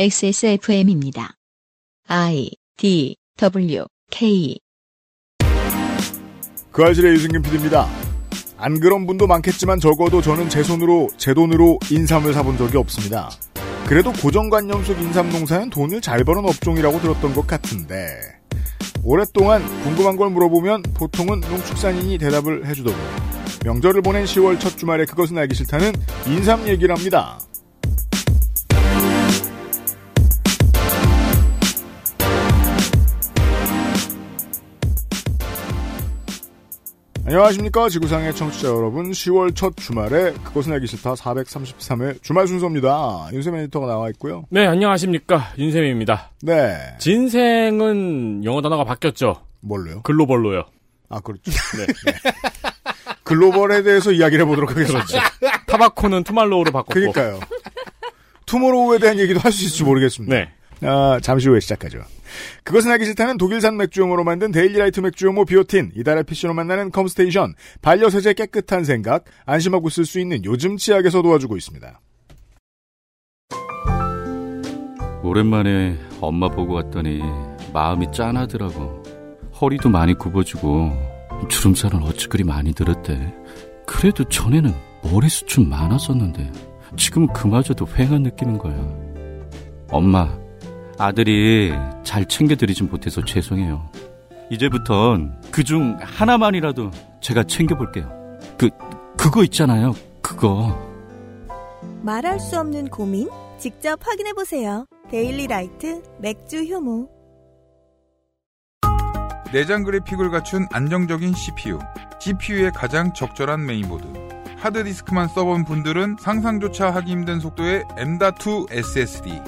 XSFM입니다. I D W K 그 알실의 유승균 PD입니다. 안 그런 분도 많겠지만 적어도 저는 제 손으로 제 돈으로 인삼을 사본 적이 없습니다. 그래도 고정관념 속 인삼 농사는 돈을 잘 버는 업종이라고 들었던 것 같은데 오랫동안 궁금한 걸 물어보면 보통은 농축산인이 대답을 해주더군요. 명절을 보낸 10월 첫 주말에 그것은 알기 싫다는 인삼 얘기를 합니다. 안녕하십니까 지구상의 청취자 여러분 10월 첫 주말에 그것은 알기 싫다 433회 주말 순서입니다 윤세민 에디터가 나와 있고요 네, 안녕하십니까. 윤세민입니다. 네 진생은 영어 단어가 바뀌었죠. 뭘로요? 글로벌로요. 아 그렇죠 네. 글로벌에 대해서 이야기를 해보도록 하겠습니다 tobacco는 tomorrow로 바꿨고. 그러니까요 tomorrow에 대한 얘기도 할 수 있을지 모르겠습니다 네. 아, 잠시 후에 시작하죠. 그것은 알기 싫다는 독일산 맥주효모로 만든 데일리라이트 맥주효모 비오틴, 이달의 PC로 만나는 컴스테이션, 반려세제 깨끗한 생각, 안심하고 쓸 수 있는 요즘 치약에서 도와주고 있습니다. 오랜만에 엄마 보고 왔더니 마음이 짠하더라고. 허리도 많이 굽어지고 주름살은 어찌 그리 많이 들었대. 그래도 전에는 머리숱 좀 많았었는데 지금은 그마저도 휑한 느끼는 거야. 엄마, 아들이 잘 챙겨드리진 못해서 죄송해요. 이제부턴 그중 하나만이라도 제가 챙겨볼게요. 그, 그거 있잖아요. 그거. 말할 수 없는 고민? 직접 확인해보세요. 데일리 라이트 맥주 효모. 내장 그래픽을 갖춘 안정적인 CPU, GPU의 가장 적절한 메인보드. 하드디스크만 써본 분들은 상상조차 하기 힘든 속도의 M.2 SSD.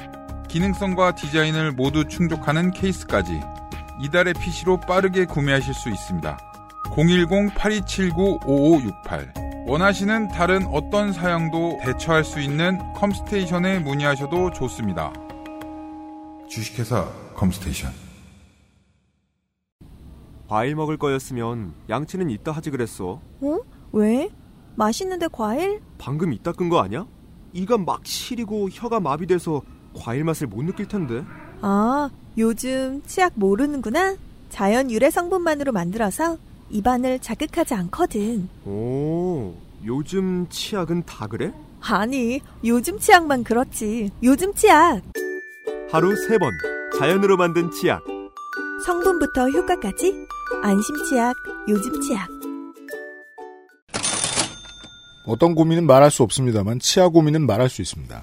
기능성과 디자인을 모두 충족하는 케이스까지 이달의 PC로 빠르게 구매하실 수 있습니다. 010-8279-5568 원하시는 다른 어떤 사양도 대처할 수 있는 컴스테이션에 문의하셔도 좋습니다. 주식회사 컴스테이션 과일 먹을 거였으면 양치는 이따 하지 그랬어. 어? 왜? 맛있는데 과일? 방금 이따 끈 거 아니야? 이가 막 시리고 혀가 마비돼서 과일 맛을 못 느낄 텐데. 아, 요즘 치약 모르는구나? 자연 유래 성분만으로 만들어서 입안을 자극하지 않거든. 오, 요즘 치약은 다 그래? 아니, 요즘 치약만 그렇지. 요즘 치약. 하루 세 번 자연으로 만든 치약. 성분부터 효과까지 안심 치약, 요즘 치약. 어떤 고민은 말할 수 없습니다만 치아 고민은 말할 수 있습니다.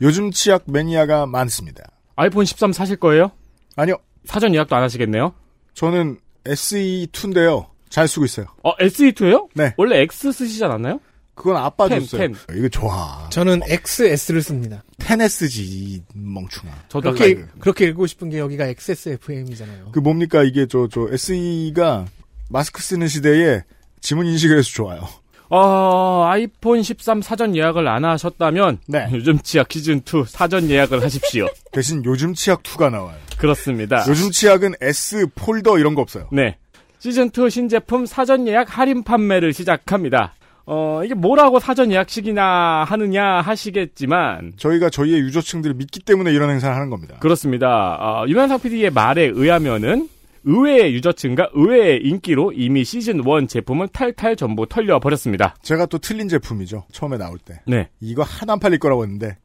요즘 치약 매니아가 많습니다. 아이폰 13 사실 거예요? 아니요, 사전 예약도 안 하시겠네요? 저는 SE2인데요. 잘 쓰고 있어요. 어, SE2예요? 네. 원래 X 쓰시지 않았나요? 그건 아빠 텐, 줬어요. 텐. 이거 좋아. 저는 XS를 씁니다. 10S지, 이 멍충아. 저도 그렇게 그- 그렇게 읽고 싶은 게 여기가 XSFM이잖아요. 그 뭡니까 이게 저저 SE가 마스크 쓰는 시대에 지문 인식을 해서 좋아요. 어, 아이폰 13 사전 예약을 안 하셨다면 네. 요즘 치약 시즌 2 사전 예약을 하십시오. 대신 요즘 치약 2가 나와요. 그렇습니다. 요즘 치약은 S 폴더 이런 거 없어요. 네. 시즌 2 신제품 사전 예약 할인 판매를 시작합니다. 어, 이게 뭐라고 사전 예약식이나 하느냐 하시겠지만 저희가 저희의 유저층들을 믿기 때문에 이런 행사를 하는 겁니다. 그렇습니다. 어, 유명상 PD의 말에 의하면은 의외의 유저층과 의외의 인기로 이미 시즌 1 제품은 탈탈 전부 털려버렸습니다. 제가 또 틀린 제품이죠. 처음에 나올 때. 네. 이거 하나 안 팔릴 거라고 했는데.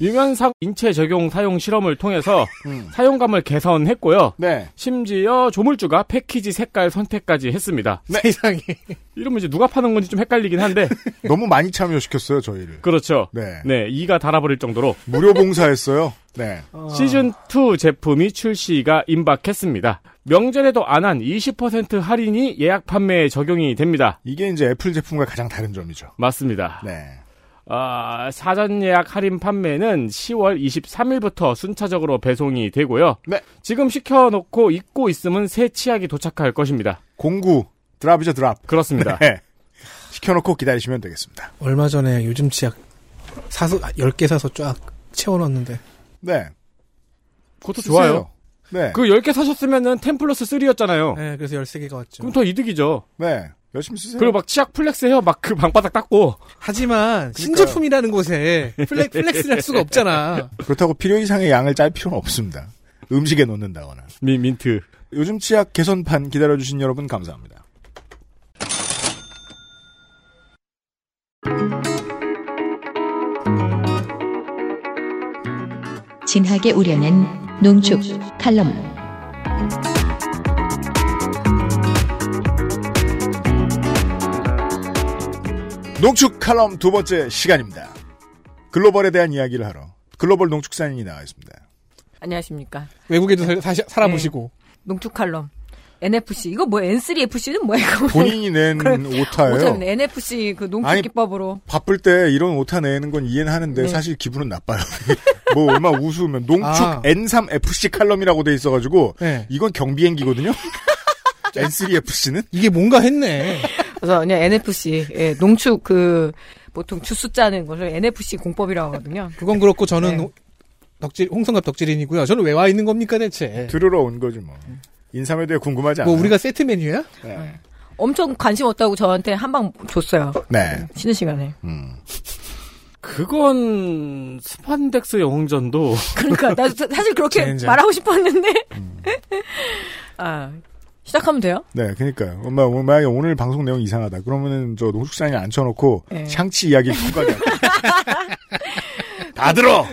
유면상 인체 적용 사용 실험을 통해서 음. 사용감을 개선했고요. 네. 심지어 조물주가 패키지 색깔 선택까지 했습니다. 세상에. 이러면 이제 누가 파는 건지 좀 헷갈리긴 한데 너무 많이 참여시켰어요, 저희를. 그렇죠. 네. 네, 이가 달아버릴 정도로 무료 봉사했어요. 네. 시즌 2 제품이 출시가 임박했습니다. 명절에도 안 한 20% 할인이 예약 판매에 적용이 됩니다. 이게 이제 애플 제품과 가장 다른 점이죠. 맞습니다. 네. 아, 사전 예약 할인 판매는 10월 23일부터 순차적으로 배송이 되고요. 네. 지금 시켜놓고 입고 있으면 새 치약이 도착할 것입니다. 공구, drop이죠, drop. 그렇습니다. 네. 시켜놓고 기다리시면 되겠습니다. 얼마 전에 요즘 치약 사서 10개 사서 쫙 채워놨는데 네. 그것도 쓰세요. 좋아요. 네. 그 10개 사셨으면은 10 플러스 3였잖아요. 네, 그래서 13개가 왔죠. 그럼 더 이득이죠. 네. 열심히 쓰세요. 그리고 막 치약 flex 해요. 막 그 방바닥 닦고. 하지만 신제품이라는 곳에 fle-, flex를 할 수가 없잖아. 그렇다고 필요 이상의 양을 짤 필요는 없습니다. 음식에 넣는다거나. 민, 민트. 요즘 치약 개선판 기다려주신 여러분 감사합니다. 진하게 우려낸 농축 칼럼. 농축 칼럼 두 번째 시간입니다. 글로벌에 대한 이야기를 하러 글로벌 농축산인이 나와 있습니다. 안녕하십니까. 외국에도 살- 사시- 살아보시고. 농축 칼럼. NFC. 이거 뭐 N3FC는 뭐야, 이거. 본인이 낸 오타예요. 오타는 NFC 그 농축 아니, 기법으로. 바쁠 때 이런 오타 내는 건 이해는 하는데 네. 사실 기분은 나빠요. 뭐 얼마 우스우면 농축 아. N3FC 칼럼이라고 돼 있어가지고 네. 이건 경비행기거든요. N3FC는 이게 뭔가 했네. 그래서 그냥 NFC. 예, 농축 그, 보통 주스 짜는 것을 NFC 공법이라고 하거든요. 그건 그렇고 저는 네. 홍- 덕질, 홍성갑 덕질인이고요. 저는 왜 와 있는 겁니까 대체? 들으러 온 거지 뭐. 인삼에 대해 궁금하지 않아요. 뭐 우리가 세트 메뉴야? 네. 엄청 관심 없다고 저한테 한 방 줬어요. 네. 쉬는 시간에. 음. 그건 스판덱스 영웅전도 그러니까 나 사- 사실 그렇게 젠장. 말하고 싶었는데. 음. 아 시작하면 돼요? 네, 그니까요. 엄마, 뭐, 만약에 오늘 방송 내용 이상하다. 그러면은 저 농축산인 앉혀놓고 네. 샹치 이야기 끝까지 할게요. 다 들어!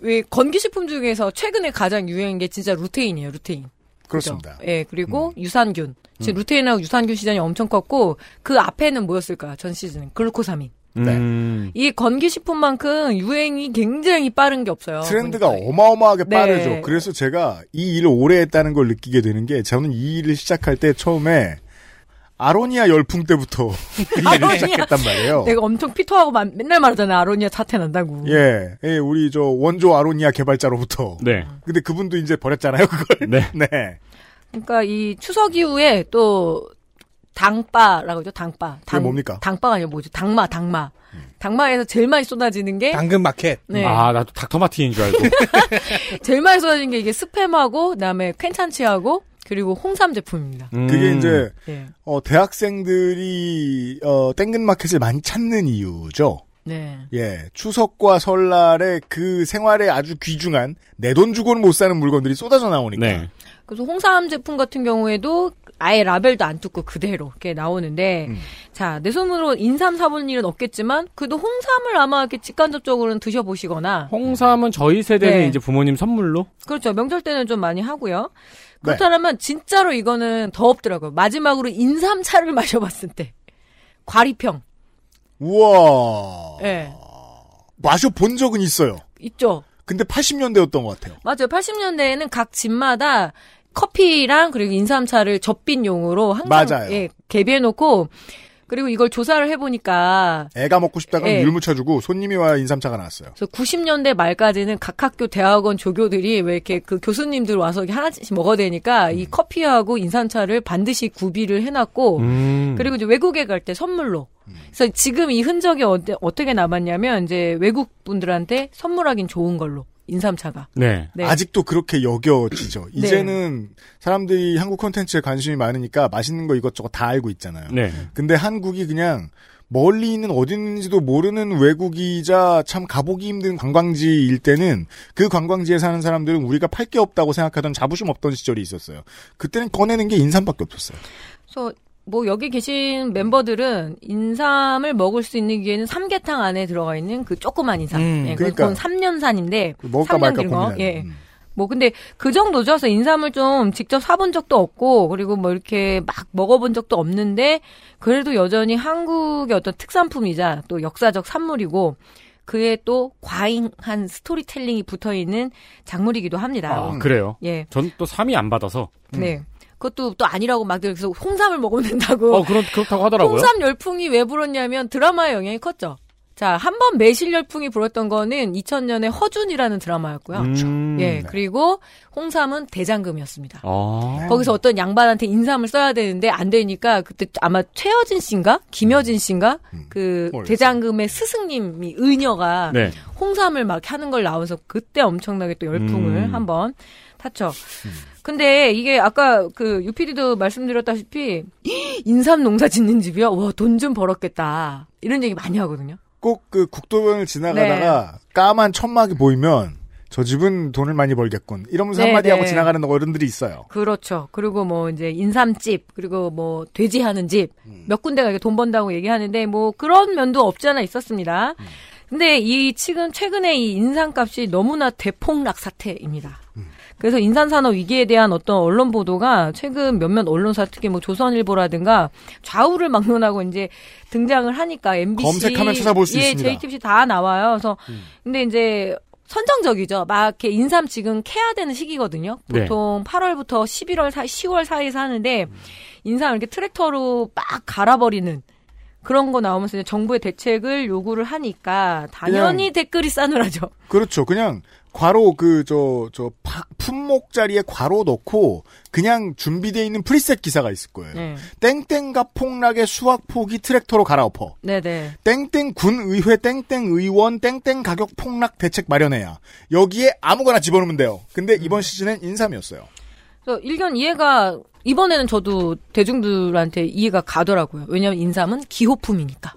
왜 건기식품 중에서 최근에 가장 유행인 게 진짜 루테인이에요. 루테인. 그렇습니다. 그죠? 예, 그리고 유산균. 지금 루테인하고 유산균 시장이 엄청 컸고 그 앞에는 뭐였을까? 전 시즌은 글루코사민. 네. 음. 이 건기식품만큼 유행이 굉장히 빠른 게 없어요. 트렌드가 보니까. 어마어마하게 네. 빠르죠. 그래서 제가 이 일을 오래 했다는 걸 느끼게 되는 게 저는 이 일을 시작할 때 처음에 아로니아 열풍 때부터 이 일을. 시작했단 말이에요. 내가 엄청 피토하고 만- 맨날 말하잖아. 아로니아 사태 난다고. 예, 예, 우리 저 원조 아로니아 개발자로부터. 네. 음. 근데 그분도 이제 버렸잖아요, 그걸. 네. 네. 그러니까 이 추석 이후에 또 당바라고 하죠. 당바. 그게 뭡니까? 당바가 아니라 뭐죠? 당마, 당마. 당마에서 제일 많이 쏟아지는 게 당근 마켓. 네. 아, 나도 닥터마틴인 줄 알고. 제일 많이 쏟아지는 게 이게 스팸하고 그다음에 캔찬치하고 그리고 홍삼 제품입니다. 음. 그게 이제 예. 어, 대학생들이 어, 땡근 마켓을 많이 찾는 이유죠. 네. 예, 추석과 설날에 그 생활에 아주 귀중한 내 돈 주고는 못 사는 물건들이 쏟아져 나오니까. 네. 그래서 홍삼 제품 같은 경우에도 아예 라벨도 안 뜯고 그대로 이렇게 나오는데 음. 자, 내 손으로 인삼 사볼 일은 없겠지만 그래도 홍삼을 아마 이렇게 직간접적으로는 드셔보시거나 홍삼은 저희 세대는 네. 이제 부모님 선물로 그렇죠. 명절 때는 좀 많이 하고요. 네. 그렇다면 진짜로 이거는 더 없더라고요. 마지막으로 인삼차를 마셔봤을 때 과리평. 우와. 예. 마셔본 적은 있어요. 있죠. 근데 80년대였던 것 같아요. 맞아요. 80년대에는 각 집마다 커피랑 그리고 인삼차를 젖빛용으로 항상 맞아요. 예, 개비해놓고 그리고 이걸 조사를 해보니까 애가 먹고 싶다가 예. 물 묻혀주고 손님이 와야 인삼차가 나왔어요. 그래서 90년대 말까지는 각 학교 대학원 조교들이 왜 이렇게 그 교수님들 와서 이렇게 하나씩 먹어야 되니까 이 커피하고 인삼차를 반드시 구비를 해놨고 음. 그리고 이제 외국에 갈 때 선물로. 그래서 지금 이 흔적이 어, 어떻게 남았냐면 이제 외국 분들한테 선물하긴 좋은 걸로 인삼차가. 네. 네. 아직도 그렇게 여겨지죠. 이제는 사람들이 한국 콘텐츠에 관심이 많으니까 맛있는 거 이것저것 다 알고 있잖아요. 네. 근데 한국이 그냥 멀리 있는 어디 있는지도 모르는 외국이자 참 가보기 힘든 관광지일 때는 그 관광지에 사는 사람들은 우리가 팔 게 없다고 생각하던 자부심 없던 시절이 있었어요. 그때는 꺼내는 게 인삼밖에 없었어요. 그래서 뭐 여기 계신 멤버들은 인삼을 먹을 수 있는 기회는 삼계탕 안에 들어가 있는 그 조그만 인삼. 음, 예, 그러니까. 그건 3년산인데 먹을까 3년 말까. 고민하는. 예. 음. 뭐 근데 그 정도죠. 그래서 인삼을 좀 직접 사본 적도 없고 그리고 뭐 이렇게 막 먹어본 적도 없는데 그래도 여전히 한국의 어떤 특산품이자 또 역사적 산물이고 그에 또 과잉한 스토리텔링이 붙어 있는 작물이기도 합니다. 아, 그래요. 예. 전 또 3이 안 받아서. 네. 그것도 또 아니라고 막 그래서 홍삼을 먹으면 된다고. 어, 그렇, 그렇다고 하더라고요. 홍삼 열풍이 왜 불었냐면 드라마의 영향이 컸죠. 자, 한 번 매실 열풍이 불었던 거는 2000년에 허준이라는 드라마였고요. 음. 예, 그리고 홍삼은 대장금이었습니다. 아. 거기서 어떤 양반한테 인삼을 써야 되는데 안 되니까 그때 아마 최여진 씨인가 김여진 씨인가 그 모르겠어요. 대장금의 스승님이 의녀가 네. 홍삼을 막 하는 걸 나와서 그때 엄청나게 또 열풍을 음. 한번 탔죠. 근데 이게 아까 그 유피디도 말씀드렸다시피 인삼 농사 짓는 집이요. 와, 돈 좀 벌었겠다. 이런 얘기 많이 하거든요. 꼭 그 국도변을 지나가다가 네. 까만 천막이 보이면 저 집은 돈을 많이 벌겠군. 이러면서 네, 한마디 하고 네. 지나가는 어른들이 있어요. 그렇죠. 그리고 뭐 이제 인삼집 그리고 뭐 돼지 하는 집몇 군데가 이렇게 돈 번다고 얘기하는데 뭐 그런 면도 없지 않아 있었습니다. 근데 이 지금 최근에 이 인삼값이 너무나 대폭락 사태입니다. 그래서 인삼산업 위기에 대한 어떤 언론 보도가 최근 몇몇 언론사 특히 뭐 조선일보라든가 좌우를 막론하고 이제 등장을 하니까 MBC 검색하면 찾아볼 수 예, 있습니다. JTBC 다 나와요. 그래서 근데 이제 선정적이죠. 막 이렇게 인삼 지금 캐야 되는 시기거든요. 네. 보통 8월부터 11월 사 10월 사이에서 하는데 인삼 이렇게 트랙터로 막 갈아버리는 그런 거 나오면서 정부의 대책을 요구를 하니까 당연히 댓글이 싸늘하죠. 그렇죠. 그냥 괄호 그 저 저 품목 자리에 괄호 넣고 그냥 준비되어 있는 preset 기사가 있을 거예요. 네. 땡땡값 폭락에 수확 포기 트랙터로 갈아엎어. 네네. 땡땡 군 의회 땡땡 의원 땡땡 가격 폭락 대책 마련해야 여기에 아무거나 집어넣으면 돼요. 근데 음. 이번 시즌엔 인삼이었어요. 그래서 일견 이해가 이번에는 저도 대중들한테 이해가 가더라고요. 왜냐하면 인삼은 기호품이니까.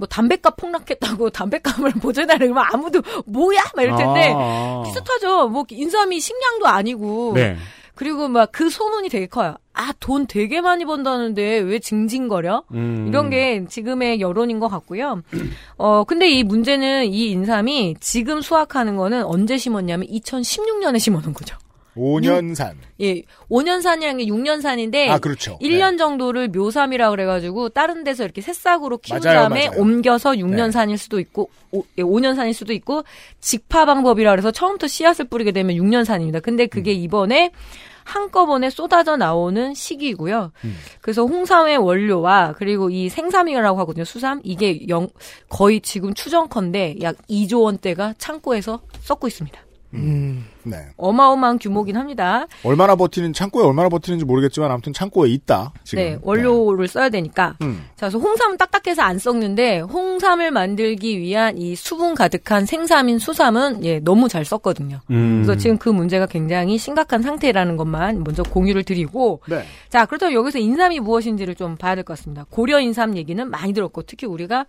뭐 담배값 폭락했다고 담배값을 보존하려면 아무도 뭐야 막 이럴 텐데 아. 비슷하죠. 뭐 인삼이 식량도 아니고 네. 그리고 막 그 소문이 되게 커요. 아 돈 되게 많이 번다는데 왜 징징거려? 음. 이런 게 지금의 여론인 것 같고요. 어 근데 이 문제는 이 인삼이 지금 수확하는 거는 언제 심었냐면 2016년에 심어놓은 거죠. 5년산. 예, 5년산이라는 게 6년산인데 아 그렇죠. 1년 정도를 묘삼이라 그래 가지고 다른 데서 이렇게 새싹으로 키운 맞아요, 다음에 맞아요. 옮겨서 6년산일 수도 있고 오, 예, 5년산일 수도 있고 직파 방법이라 그래서 처음부터 씨앗을 뿌리게 되면 6년산입니다. 근데 그게 음. 이번에 한꺼번에 쏟아져 나오는 시기이고요. 음. 그래서 홍삼의 원료와 그리고 이 생삼이라고 하거든요. 수삼 이게 영, 거의 지금 추정컨대 약 2조 원대가 창고에서 썩고 있습니다. 음. 네. 어마어마한 규모긴 합니다. 얼마나 버티는 창고에 얼마나 버티는지 모르겠지만 아무튼 창고에 있다. 지금. 네, 원료를 써야 되니까. 음. 자, 그래서 홍삼은 딱딱해서 안 썩는데 홍삼을 만들기 위한 이 수분 가득한 생삼인 수삼은 예, 너무 잘 썩거든요. 음. 그래서 지금 그 문제가 굉장히 심각한 상태라는 것만 먼저 공유를 드리고 네. 자, 그렇다면 여기서 인삼이 무엇인지를 좀 봐야 될 것 같습니다. 고려 인삼 얘기는 많이 들었고 특히 우리가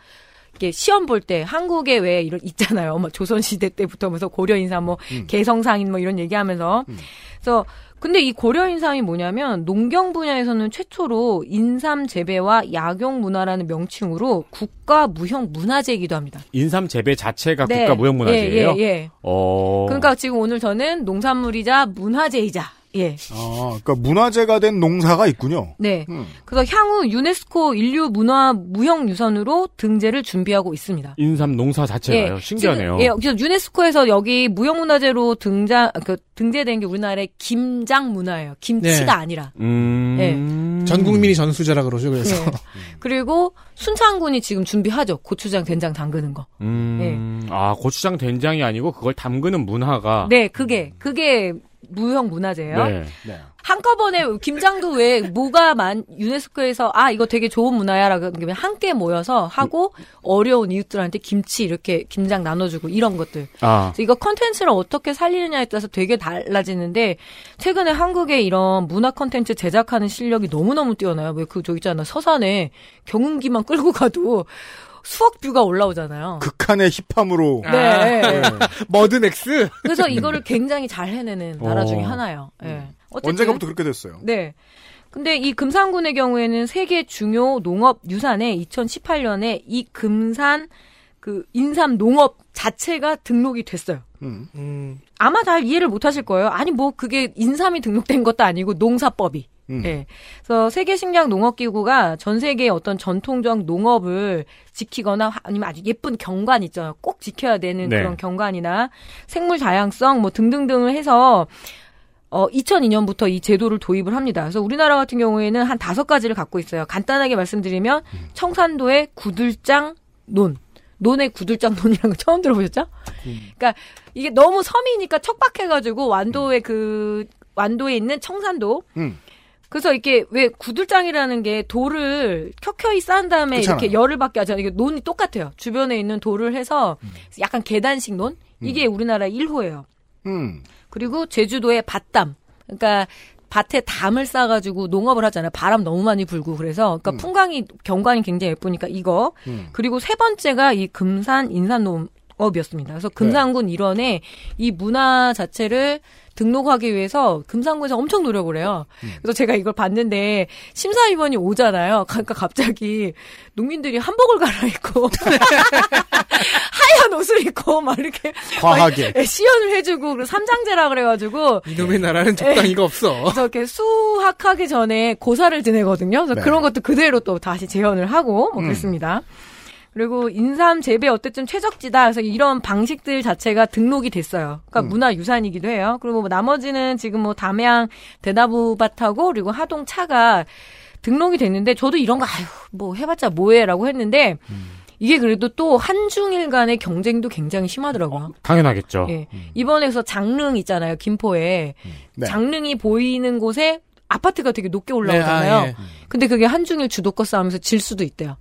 시험 볼 때 한국에 왜 이런 있잖아요. 뭐 조선 시대 때부터 면서 고려 인삼 뭐 음. 개성상인 뭐 이런 얘기하면서 그래서 근데 이 고려 인삼이 뭐냐면 농경 분야에서는 최초로 인삼 재배와 약용 문화라는 명칭으로 국가 무형 문화재이기도 합니다. 인삼 재배 자체가 네. 국가 무형 문화재예요. 예, 예, 예. 어. 그러니까 지금 오늘 저는 농산물이자 문화재이자 예. 아, 그러니까 문화재가 된 농사가 있군요. 네. 음. 그래서 향후 유네스코 인류 문화 무형 유산으로 등재를 준비하고 있습니다. 인삼 농사 자체가요. 신기하네요. 지금, 예, 그래서 유네스코에서 여기 무형 문화재로 등장 그 등재된 게 우리나라의 김장 문화예요. 김치가 네. 아니라. 음. 예. 전 국민이 전수제라 그러죠. 그래서 네. 그리고 순창군이 지금 준비하죠. 고추장, 된장 담그는 거. 음. 아, 고추장 된장이 아니고 그걸 담그는 문화가. 네, 그게 그게 무형 문화재예요. 네. 네. 한꺼번에 김장도 왜 뭐가 만 유네스코에서 아 이거 되게 좋은 문화야라고 하면 함께 모여서 하고 어려운 이웃들한테 김치 이렇게 김장 나눠주고 이런 것들. 아. 이거 컨텐츠를 어떻게 살리느냐에 따라서 되게 달라지는데 최근에 한국의 이런 문화 컨텐츠 제작하는 실력이 너무 너무 뛰어나요. 왜 그 저 있잖아 서산에 경운기만 끌고 가도 수억 뷰가 올라오잖아요. 극한의 hip함으로 네. 머드맥스 그래서 이거를 굉장히 잘 해내는 나라 중에 어. 하나예요. 예. 어쨌든 언젠가부터 그렇게 됐어요. 네. 근데 이 금산군의 경우에는 세계 중요 농업 유산에 2018년에 이 금산 그 인삼 농업 자체가 등록이 됐어요. 음. 음, 아마 잘 이해를 못 하실 거예요. 아니 뭐 그게 인삼이 등록된 것도 아니고 농사법이. 음. 예. 그래서 세계 식량 농업 기구가 전 세계의 어떤 전통적 농업을 지키거나 아니면 아주 예쁜 경관 있잖아요. 꼭 지켜야 되는 네. 그런 경관이나 생물 다양성 뭐 등등등을 해서 어 2002년부터 이 제도를 도입을 합니다. 그래서 우리나라 같은 경우에는 한 다섯 가지를 갖고 있어요. 간단하게 말씀드리면 청산도의 구들장 논 논의 구들장 논이라는 거 처음 들어보셨죠? 그러니까 이게 너무 섬이니까 척박해가지고 완도에 그 완도에 있는 청산도 음. 그래서 이렇게 왜 구들장이라는 게 돌을 켜켜이 쌓은 다음에 그렇잖아요. 이렇게 열을 받게 하잖아요. 이게 논이 똑같아요. 주변에 있는 돌을 해서 약간 계단식 논 이게 우리나라 1호예요. 음. 그리고 제주도의 밭담. 그러니까 밭에 담을 쌓아가지고 농업을 하잖아요. 바람 너무 많이 불고 그래서 그러니까 음. 풍광이 경관이 굉장히 예쁘니까 이거. 음. 그리고 세 번째가 이 금산 인산농업이었습니다. 그래서 금산군 일원에 이 문화 자체를 등록하기 위해서 금산군에서 엄청 노력을 해요. 그래서 제가 이걸 봤는데 심사위원이 오잖아요. 그러니까 갑자기 농민들이 한복을 갈아입고 하얀 옷을 입고 막 이렇게 과하게. 막 시연을 해주고 그리고 삼장제라 그래가지고 이놈의 나라는 적당히가 없어. 그래서 이렇게 수학하기 전에 고사를 지내거든요. 그래서 네. 그런 것도 그대로 또 다시 재현을 하고 뭐 음. 그랬습니다. 그리고 인삼 재배 어쨌든 최적지다. 그래서 이런 방식들 자체가 등록이 됐어요. 그러니까 음. 문화유산이기도 해요. 그리고 뭐 나머지는 지금 뭐 담양 대나무 밭하고 그리고 하동 차가 등록이 됐는데 저도 이런 거 아유 뭐 해봤자 뭐해라고 했는데 음. 이게 그래도 또 한중일 간의 경쟁도 굉장히 심하더라고요. 당연하겠죠. 예. 이번에서 장릉 있잖아요. 김포에 네. 장릉이 보이는 곳에 아파트가 되게 높게 올라오잖아요. 네, 아, 예. 근데 그게 한중일 주도권 싸움에서 질 수도 있대요.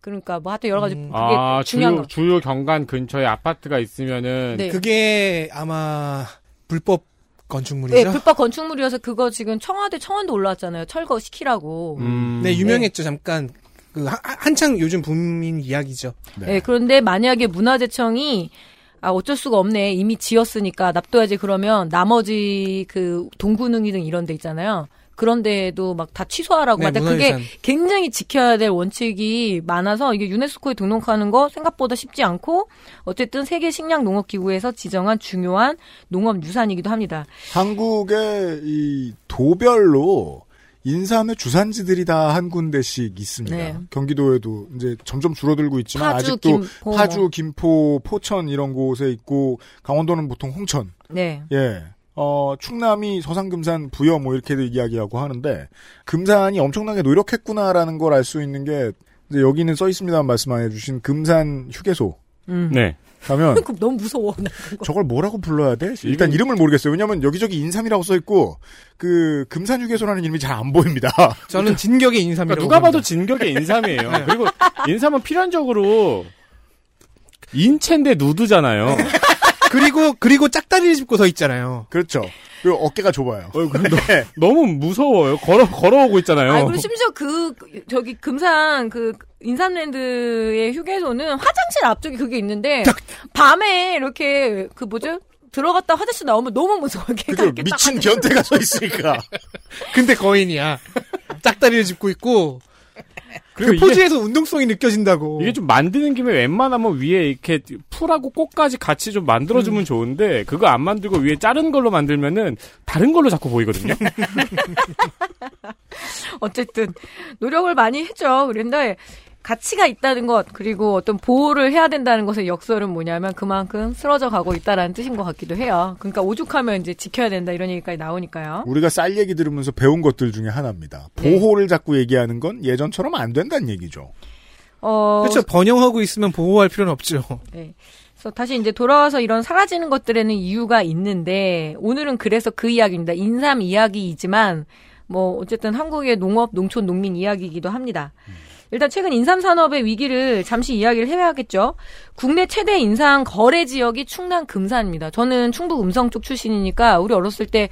그러니까 뭐 하여튼 여러 가지 음. 그게 아, 중요한 주요, 거. 주요 경관 근처에 아파트가 있으면은 네. 그게 아마 불법 건축물이죠. 네, 불법 건축물이어서 그거 지금 청와대 청원도 올라왔잖아요. 철거 시키라고. 음, 네, 유명했죠. 잠깐 그 하- 한창 요즘 붐인 이야기죠. 네. 그런데 만약에 문화재청이 아 어쩔 수가 없네 이미 지었으니까 납둬야지 그러면 나머지 그 동구능이 등 이런 데 있잖아요. 그런 데도 막 다 취소하라고 네, 하는데 그게. 굉장히 지켜야 될 원칙이 많아서 이게 유네스코에 등록하는 거 생각보다 쉽지 않고 어쨌든 세계 식량 농업 기구에서 지정한 중요한 농업 유산이기도 합니다. 한국의 이 도별로 인삼의 주산지들이 다 한 군데씩 있습니다. 네. 경기도에도 이제 점점 줄어들고 있지만 파주, 아직도 김포. 파주, 김포, 포천 이런 곳에 있고 강원도는 보통 홍천, 네. 예, 어 충남이 서산금산, 부여 뭐 이렇게 이야기하고 하는데 금산이 엄청나게 노력했구나라는 걸 알 수 있는 게 이제 여기는 써 있습니다만 말씀 안 해주신 금산 휴게소 음. 네. 가면 그럼 너무 무서워. 저걸 뭐라고 불러야 돼? 일단 이름을 모르겠어요. 왜냐면 여기저기 인삼이라고 써 있고 그 금산 휴게소라는 이름이 잘 안 보입니다. 저는 진격의 인삼이라고. 그러니까 누가 봐도. 진격의 인삼이에요. 그리고 인삼은 필연적으로 인체인데 누드잖아요. 그리고 그리고 짝다리를 짚고 서 있잖아요. 그렇죠. 그리고 어깨가 좁아요. 네. 너무 무서워요. 걸어 걸어오고 있잖아요. 아, 그리고 심지어 그, 그, 저기, 금산, 그, 인삼랜드의 휴게소는 화장실 앞쪽에 그게 있는데, 밤에 이렇게, 그 뭐죠? 들어갔다 화장실 나오면 너무 무서워. 걔가 미친 화장실- 변태가 서 있으니까. 근데 거인이야. 짝다리를 짚고 있고 그리고 그 이게, 포즈에서 운동성이 느껴진다고. 이게 좀 만드는 김에 웬만하면 위에 이렇게 풀하고 꽃까지 같이 좀 만들어주면 좋은데 그거 안 만들고 위에 자른 걸로 만들면은 다른 걸로 자꾸 보이거든요. 어쨌든, 노력을 많이 했죠. 그런데, 가치가 있다는 것, 그리고 어떤 보호를 해야 된다는 것의 역설은 뭐냐면 그만큼 쓰러져 가고 있다라는 뜻인 것 같기도 해요. 그러니까 오죽하면 이제 지켜야 된다 이런 얘기까지 나오니까요. 우리가 쌀 얘기 들으면서 배운 것들 중에 하나입니다. 보호를 자꾸 얘기하는 건 예전처럼 안 된다는 얘기죠. 어, 그렇죠. 번영하고 있으면 보호할 필요는 없죠. 네. 그래서 다시 이제 돌아와서 이런 사라지는 것들에는 이유가 있는데 오늘은 그래서 그 이야기입니다. 인삼 이야기이지만 뭐 어쨌든 한국의 농업, 농촌, 농민 이야기이기도 합니다. 일단 최근 인삼 산업의 위기를 잠시 이야기를 해야겠죠. 국내 최대 인삼 거래 지역이 충남 금산입니다. 저는 충북 음성 쪽 출신이니까 우리 어렸을 때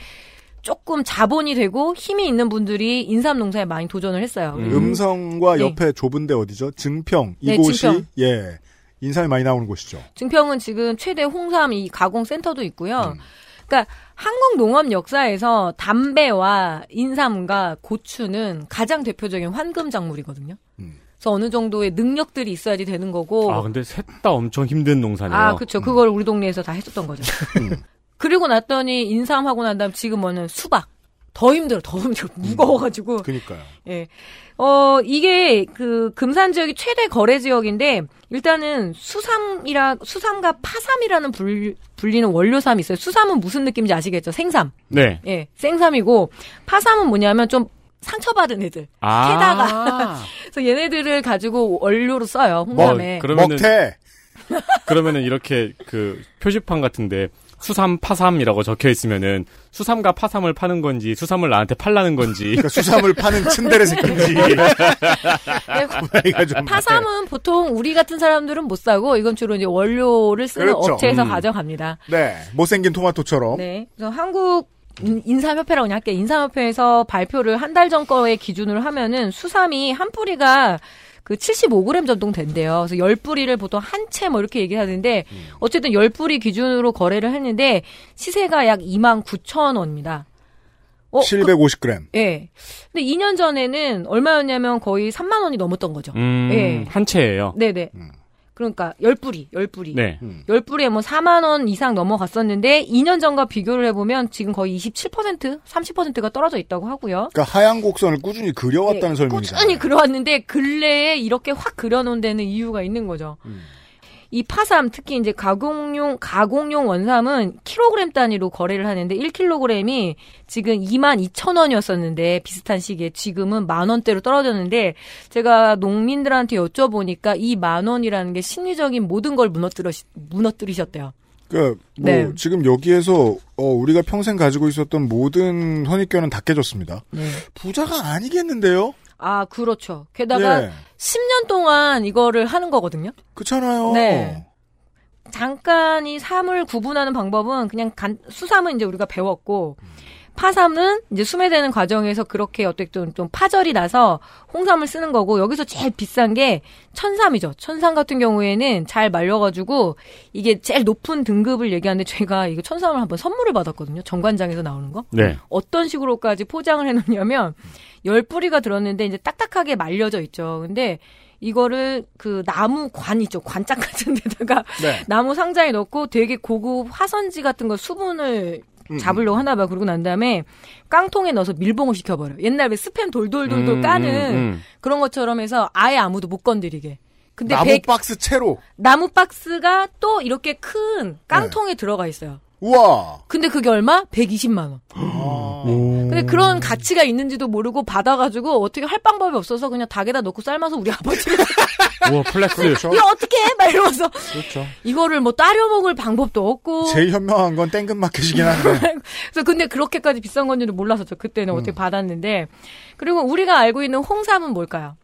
조금 자본이 되고 힘이 있는 분들이 인삼 농사에 많이 도전을 했어요. 음. 음. 성과 네. 옆에 좁은데 어디죠? 증평. 네, 이곳이 증평. 예 인삼이 많이 나오는 곳이죠. 증평은 지금 최대 홍삼 이 가공 센터도 있고요. 음. 그러니까 한국 농업 역사에서 담배와 인삼과 고추는 가장 대표적인 환금 작물이거든요. 음. 그래서 어느 정도의 능력들이 있어야지 되는 거고. 아 근데 셋 다 엄청 힘든 농사네요. 아, 그렇죠. 그걸 우리 동네에서 다 했었던 거죠. 음. 그리고 났더니 인삼하고 난 다음 지금 뭐는 수박. 더 힘들어, 더 힘들어. 무거워가지고. 그니까요. 예. 어, 이게 그 금산 지역이 최대 거래 지역인데 일단은 수삼이라 수삼과 파삼이라는 불, 불리는 원료삼이 있어요. 수삼은 무슨 느낌인지 아시겠죠? 생삼. 네. 예. 생삼이고 파삼은 뭐냐면 좀 상처받은 애들. 아. 캐다가. 그래서 얘네들을 가지고 원료로 써요. 홍삼에. 그러면은 먹태. 그러면은 이렇게 그 표지판 같은데 수삼 파삼이라고 적혀 있으면은 수삼과 파삼을 파는 건지 수삼을 나한테 팔라는 건지 그러니까 수삼을 파는 츤데레 새끼인지. 좀- 파삼은 보통 우리 같은 사람들은 못 사고 이건 주로 이제 원료를 쓰는 그렇죠. 업체에서 음. 가져갑니다. 네. 못생긴 토마토처럼. 네. 그래서 한국 인- 인삼협회라고 그냥 할게요. 인삼협회에서 발표를 한 달 전 거에 기준으로 하면은 수삼이 한 뿌리가 그 75g 정도 된대요. 그래서 10뿌리를 보통 한 채 뭐 이렇게 얘기하는데 어쨌든 10뿌리 기준으로 거래를 했는데 시세가 약 2만 9천 원입니다. 어, 750g. 예. 근데 2년 전에는 얼마였냐면 거의 3만 원이 넘었던 거죠. 음, 예. 한 채예요. 네네. 음. 그러니까 10뿌리, 10뿌리. 네. 10뿌리에 뭐 4만 원 이상 넘어갔었는데 2년 전과 비교를 해보면 지금 거의 27%, 30%가 떨어져 있다고 하고요. 그러니까 하얀 곡선을 꾸준히 그려왔다는 설명이잖아요. 꾸준히 그려왔는데 근래에 이렇게 확 그려놓은 데는 이유가 있는 거죠. 음. 이 파삼 특히 이제 가공용 가공용 원삼은 킬로그램 단위로 거래를 하는데 1kg이 지금 2만 2천 원이었었는데 비슷한 시기에 지금은 만 원대로 떨어졌는데 제가 농민들한테 여쭤보니까 이 만 원이라는 게 심리적인 모든 걸 무너뜨려 무너뜨리셨대요. 그러니까 뭐 네. 지금 여기에서 어, 우리가 평생 가지고 있었던 모든 선입견은 다 깨졌습니다. 네. 부자가 아니겠는데요? 아 그렇죠. 게다가 예. 10년 동안 이거를 하는 거거든요. 그렇잖아요. 네. 잠깐 이 삼을 구분하는 방법은 그냥 간, 수삼은 이제 우리가 배웠고 파삼은 이제 수매되는 과정에서 그렇게 어쨌든 좀 파절이 나서 홍삼을 쓰는 거고 여기서 제일 비싼 게 천삼이죠. 천삼 같은 경우에는 잘 말려가지고 이게 제일 높은 등급을 얘기하는데 제가 이거 천삼을 한번 선물을 받았거든요. 정관장에서 나오는 거. 네. 어떤 식으로까지 포장을 해놓냐면 열 뿌리가 들었는데 이제 딱딱하게 말려져 있죠. 근데 이거를 그 나무 관 있죠. 관짝 같은 데다가 네. 나무 상자에 넣고 되게 고급 화선지 같은 거 수분을 음, 잡으려고 하나 봐. 그러고 난 다음에 깡통에 넣어서 밀봉을 시켜버려. 옛날 에 스팸 돌돌돌돌 음, 까는 음, 음. 그런 것처럼 해서 아예 아무도 못 건드리게. 근데 나무 백- 박스 채로. 나무 박스가 또 이렇게 큰 깡통에 들어가 있어요. 우와. 근데 그게 얼마? 120만 원. 아. 근데 그런 가치가 있는지도 모르고 받아가지고 어떻게 할 방법이 없어서 그냥 닭에다 넣고 삶아서 우리 아버지가 우와, flex. 그렇죠. 이거 어떻게 해? 막 이러면서 그렇죠. 이거를 뭐 달여 먹을 방법도 없고 제일 현명한 건 땡근마켓이긴 한데. 그래서 근데 그렇게까지 비싼 건지는 몰랐었죠. 그때는 음. 어떻게 받았는데 그리고 우리가 알고 있는 홍삼은 뭘까요?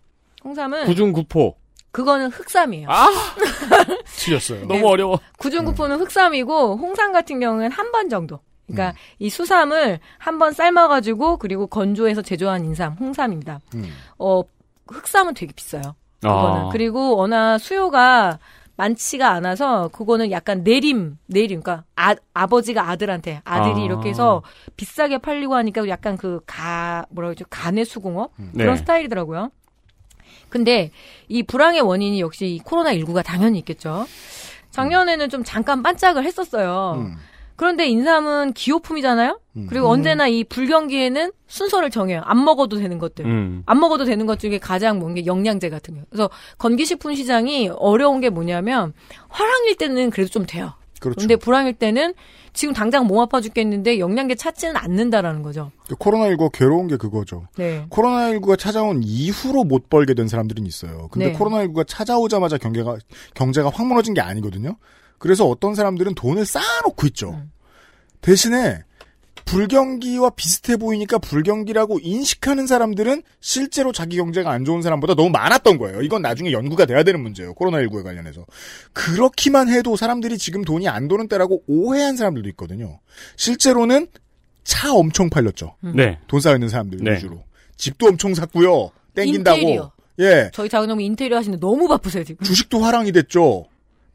홍삼은 구중구포. 그거는 흑삼이에요. 아, 틀렸어요. 너무 어려워. 구중구포는 흑삼이고 홍삼 같은 경우는 한 번 정도. 그러니까 이 수삼을 한 번 삶아가지고 그리고 건조해서 제조한 인삼 홍삼입니다. 음. 어 흑삼은 되게 비싸요. 그거는 아. 그리고 워낙 수요가 많지가 않아서 그거는 약간 내림 내림 그러니까 아, 아버지가 아들한테 아들이 아. 이렇게 해서 비싸게 팔리고 하니까 약간 그 가 뭐라 그러죠 간의 수공업 그런 네. 스타일이더라고요. 근데 이 불황의 원인이 역시 이 코로나 19가 당연히 있겠죠. 작년에는 좀 잠깐 반짝을 했었어요. 음. 그런데 인삼은 기호품이잖아요. 음. 그리고 언제나 이 불경기에는 순서를 정해요. 안 먹어도 되는 것들. 음. 안 먹어도 되는 것 중에 가장 뭔게 영양제 같은 거. 그래서 건기식품 시장이 어려운 게 뭐냐면 화랑일 때는 그래도 좀 돼요. 그렇죠. 근데 불황일 때는 지금 당장 몸 아파 죽겠는데 영양제 찾지는 않는다라는 거죠. 그 코로나19가 괴로운 게 그거죠. 네. 코로나19가 찾아온 이후로 못 벌게 된 사람들은 있어요. 근데 네. 코로나19가 찾아오자마자 경제가, 경제가 확 무너진 게 아니거든요. 그래서 어떤 사람들은 돈을 쌓아놓고 있죠. 음. 대신에 불경기와 비슷해 보이니까 불경기라고 인식하는 사람들은 실제로 자기 경제가 안 좋은 사람보다 너무 많았던 거예요. 이건 나중에 연구가 돼야 되는 문제예요. 코로나19에 관련해서. 그렇기만 해도 사람들이 지금 돈이 안 도는 때라고 오해한 사람들도 있거든요. 실제로는 차 엄청 팔렸죠. 네. 돈 쌓여있는 사람들 네. 위주로. 집도 엄청 샀고요. 땡긴다고. 인테리어. 예. 저희 작은 인테리어 하시는데 너무 바쁘세요 지금. 주식도 화랑이 됐죠.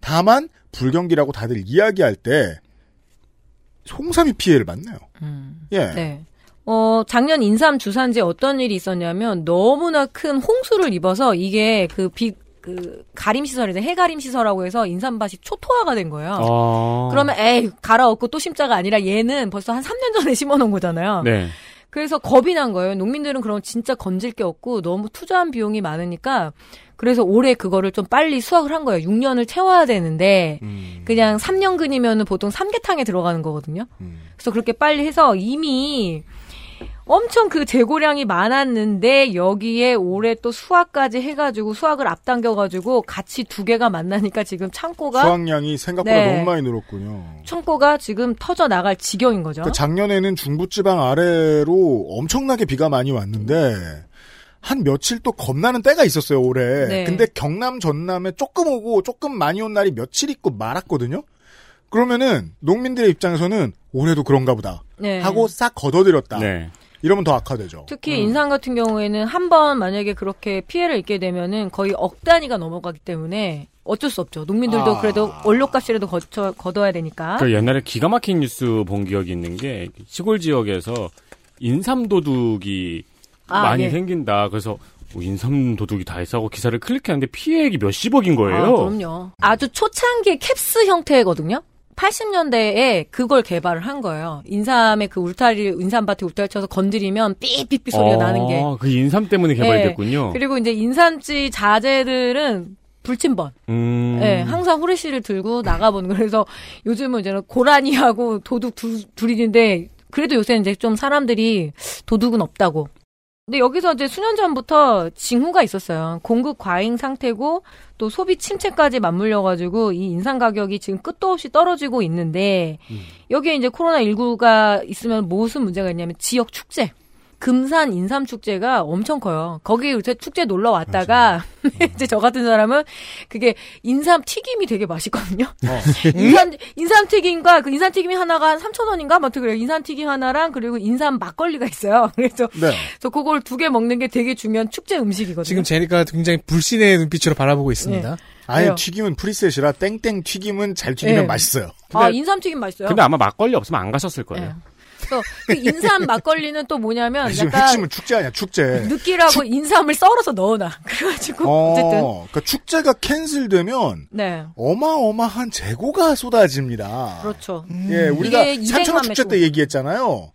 다만 불경기라고 다들 이야기할 때 홍삼이 피해를 받나요? 예. 네. 어, 작년 인삼 주산지에 어떤 일이 있었냐면 너무나 큰 홍수를 입어서 이게 그 비, 그 가림 시설이죠. 해가림 시설이라고 해서 인삼밭이 초토화가 된 거예요. 아. 그러면 에이 갈아엎고 또 심자가 아니라 얘는 벌써 한 3년 전에 심어놓은 거잖아요. 네. 그래서 겁이 난 거예요. 농민들은 그럼 진짜 건질 게 없고 너무 투자한 비용이 많으니까 그래서 올해 그거를 좀 빨리 수확을 한 거예요. 6년을 채워야 되는데 음. 그냥 3년근이면 보통 삼계탕에 들어가는 거거든요. 음. 그래서 그렇게 빨리 해서 이미 엄청 그 재고량이 많았는데 여기에 올해 또 수확까지 해가지고 수확을 앞당겨가지고 같이 두 개가 만나니까 지금 창고가 수확량이 생각보다 네. 너무 많이 늘었군요. 창고가 지금 터져 나갈 지경인 거죠. 그 작년에는 중부지방 아래로 엄청나게 비가 많이 왔는데 한 며칠 또 겁나는 때가 있었어요 올해. 네. 근데 경남 전남에 조금 오고 조금 많이 온 날이 며칠 있고 말았거든요. 그러면은 농민들의 입장에서는 올해도 그런가 보다 네. 하고 싹 걷어들였다. 네. 이러면 더 악화되죠. 특히 인삼 같은 경우에는 한 번 만약에 그렇게 피해를 입게 되면은 거의 억 단위가 넘어가기 때문에 어쩔 수 없죠. 농민들도 아. 그래도 원료값이라도 거쳐, 걷어야 되니까. 그 옛날에 기가 막힌 뉴스 본 기억이 있는 게 시골 지역에서 인삼 도둑이 아, 많이 예. 생긴다. 그래서 뭐 인삼 도둑이 다 했다고 기사를 클릭했는데 피해액이 몇십억인 거예요. 아, 그럼요. 아주 초창기 캡스 형태거든요. 80년대에 그걸 개발을 한 거예요. 인삼의 그 울타리, 인삼밭에 울타리 쳐서 건드리면 삐삐삐 소리가 나는 게. 그 인삼 때문에 개발됐군요. 그리고 이제 인삼지 자재들은 불침번. 음. 네, 항상 후레쉬를 들고 나가보는. 그래서 요즘은 이제는 고라니하고 도둑 두, 둘이는데 그래도 요새는 이제 좀 사람들이 도둑은 없다고. 근데 여기서 이제 수년 전부터 징후가 있었어요. 공급 과잉 상태고 또 소비 침체까지 맞물려 가지고 이 인상 가격이 지금 끝도 없이 떨어지고 있는데 여기에 이제 코로나 19가 있으면 무슨 문제가 있냐면 지역 축제. 금산 인삼 축제가 엄청 커요. 거기 요새 축제 놀러 왔다가 이제 저 같은 사람은 그게 인삼 튀김이 되게 맛있거든요. 인삼 인삼 튀김과 그 인삼 튀김이 하나가 한 3,000원인가? 뭐 그래요. 인삼 튀김 하나랑 그리고 인삼 막걸리가 있어요. 그래서 네. 저 그걸 두 개 먹는 게 되게 중요한 축제 음식이거든요. 지금 제니가 굉장히 불신의 눈빛으로 바라보고 있습니다. 아예 왜요? 튀김은 preset이라 땡땡 튀김은 잘 튀기면 네. 맛있어요. 아, 인삼 튀김 맛있어요. 근데 아마 막걸리 없으면 안 가셨을 거예요. 네. 그래서 그 인삼 막걸리는 또 뭐냐면 지금 약간 핵심은 축제 아니야 축제. 느끼라고 인삼을 썰어서 넣어놔. 그래가지고 어, 어쨌든 그러니까 축제가 캔슬되면 네 어마어마한 재고가 쏟아집니다. 그렇죠. 예, 우리가 이게 200만 산천어 축제. 때 얘기했잖아요.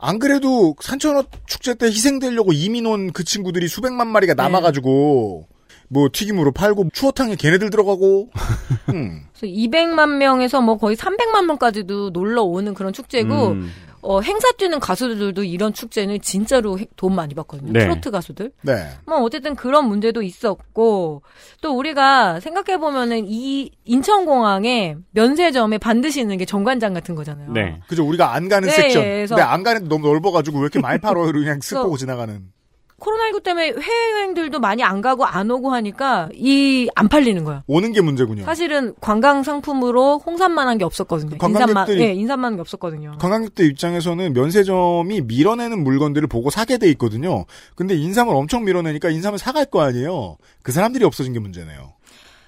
안 그래도 산천어 축제 때 희생되려고 이민 온 그 친구들이 수백만 마리가 네. 남아가지고 뭐 튀김으로 팔고 추어탕에 걔네들 들어가고. 음. 그래서 200만 명에서 뭐 거의 300만 명까지도 놀러 오는 그런 축제고 음. 어, 행사 뛰는 가수들도 이런 축제는 진짜로 해- 돈 많이 받거든요. 네. 트로트 가수들. 네. 뭐 어쨌든 그런 문제도 있었고 또 우리가 생각해 보면은 이 인천공항에 면세점에 반드시 있는 게 정관장 같은 거잖아요. 네. 그죠. 우리가 안 가는 네, 섹션. 그래서- 근데 안 가는데 너무 넓어가지고 왜 이렇게 많이 팔어? 그냥 쓱 보고 지나가는. 코로나19 때문에 해외여행들도 많이 안 가고 안 오고 하니까 이 안 팔리는 거야. 오는 게 문제군요. 사실은 관광 상품으로 홍삼만한 게 없었거든요. 인삼만, 관광객들이- 예, 인삼만한 게 없었거든요. 관광객들 입장에서는 면세점이 밀어내는 물건들을 보고 사게 돼 있거든요. 근데 인삼을 엄청 밀어내니까 인삼을 사갈 거 아니에요. 그 사람들이 없어진 게 문제네요.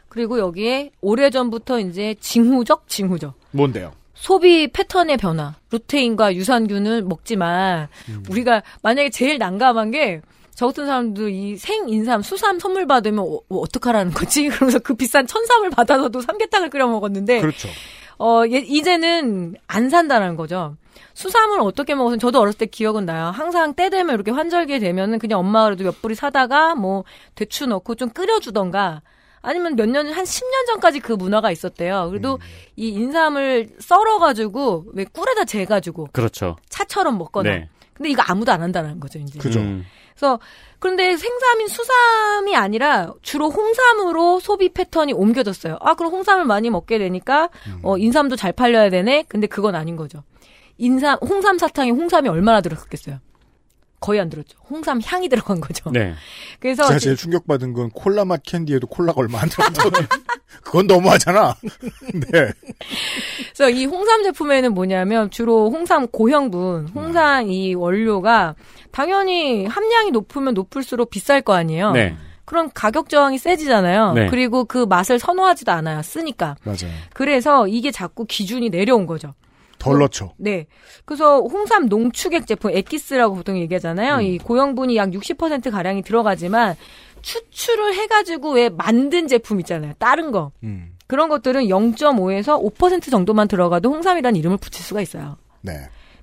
그리고 여기에 오래전부터 이제 징후적 징후적. 뭔데요? 소비 패턴의 변화. 루테인과 유산균을 먹지만 우리가 만약에 제일 난감한 게 저 같은 사람도 이 생인삼, 수삼 선물 받으면 어, 어, 어떡하라는 거지? 그러면서 그 비싼 천삼을 받아서도 삼계탕을 끓여 먹었는데 그렇죠. 어, 예, 이제는 안 산다는 거죠. 수삼을 어떻게 먹었으면 저도 어렸을 때 기억은 나요. 항상 때 되면 이렇게 환절기 되면은 그냥 엄마가 그래도 몇 뿌리 사다가 뭐 대추 넣고 좀 끓여주던가 아니면 몇 년, 한 10년 전까지 그 문화가 있었대요. 그래도 이 인삼을 썰어가지고 왜 꿀에다 재가지고 그렇죠. 차처럼 먹거나. 네. 근데 이거 아무도 안 한다는 거죠, 이제. 그죠. 음. 그래서 그런데 생삼인 수삼이 아니라 주로 홍삼으로 소비 패턴이 옮겨졌어요. 아, 그럼 홍삼을 많이 먹게 되니까 어 인삼도 잘 팔려야 되네. 근데 그건 아닌 거죠. 인삼 홍삼 사탕에 홍삼이 얼마나 들었겠어요? 거의 안 들었죠. 홍삼 향이 들어간 거죠. 네. 그래서 제가 지- 제일 충격받은 건 콜라 맛 캔디에도 콜라가 얼마 안 들었거든요. 그건 너무하잖아. 네. 그래서 이 홍삼 제품에는 뭐냐면 주로 홍삼 고형분, 홍삼 이 원료가 당연히 함량이 높으면 높을수록 비쌀 거 아니에요. 네. 그럼 가격 저항이 세지잖아요. 네. 그리고 그 맛을 선호하지도 않아요. 쓰니까. 맞아요. 그래서 이게 자꾸 기준이 내려온 거죠. 덜 넣죠. 네. 그래서 홍삼 농축액 제품 에키스라고 보통 얘기하잖아요. 이 고형분이 약 60% 가량이 들어가지만 추출을 해가지고 왜 만든 제품 있잖아요. 다른 거. 음. 그런 것들은 0.5에서 5% 정도만 들어가도 홍삼이라는 이름을 붙일 수가 있어요. 네.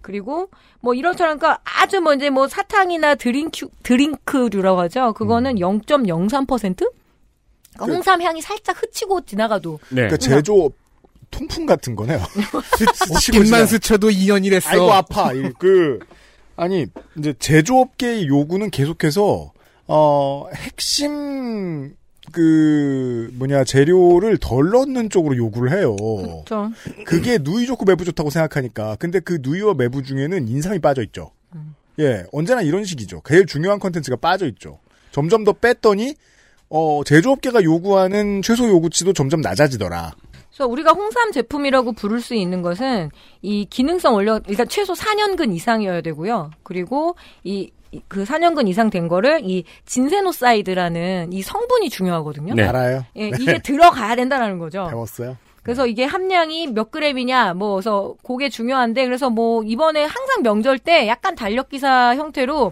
그리고 뭐 이런저런 그러니까 아주 뭐 이제 뭐 사탕이나 드링크 드링크류라고 하죠. 그거는 0.03%? 그러니까 그- 홍삼 향이 살짝 스치고 지나가도 네. 그러니까 제조 통풍 같은 거네요. 스치고 입만 지나- 스쳐도 2년이랬어. 아이고 아파. 이- 그 아니 이제 제조업계의 요구는 계속해서 어 핵심 그 뭐냐 재료를 덜 넣는 쪽으로 요구를 해요. 좀 그게 누이 좋고 매부 좋다고 생각하니까. 근데 그 누이와 매부 중에는 인삼이 빠져 있죠. 예, 언제나 이런 식이죠. 제일 중요한 컨텐츠가 빠져 있죠. 점점 더 뺐더니 어 제조업계가 요구하는 최소 요구치도 점점 낮아지더라. 그래서 우리가 홍삼 제품이라고 부를 수 있는 것은 이 기능성 원료 일단 최소 4년근 이상이어야 되고요. 그리고 이그 4년근 이상 된 거를 이 진세노사이드라는 이 성분이 중요하거든요. 네. 알아요? 예, 이게 들어가야 된다는 거죠. 배웠어요. 그래서 이게 함량이 몇 그램이냐, 뭐, 그래서 그게 중요한데, 그래서 뭐, 이번에 항상 명절 때 약간 달력 기사 형태로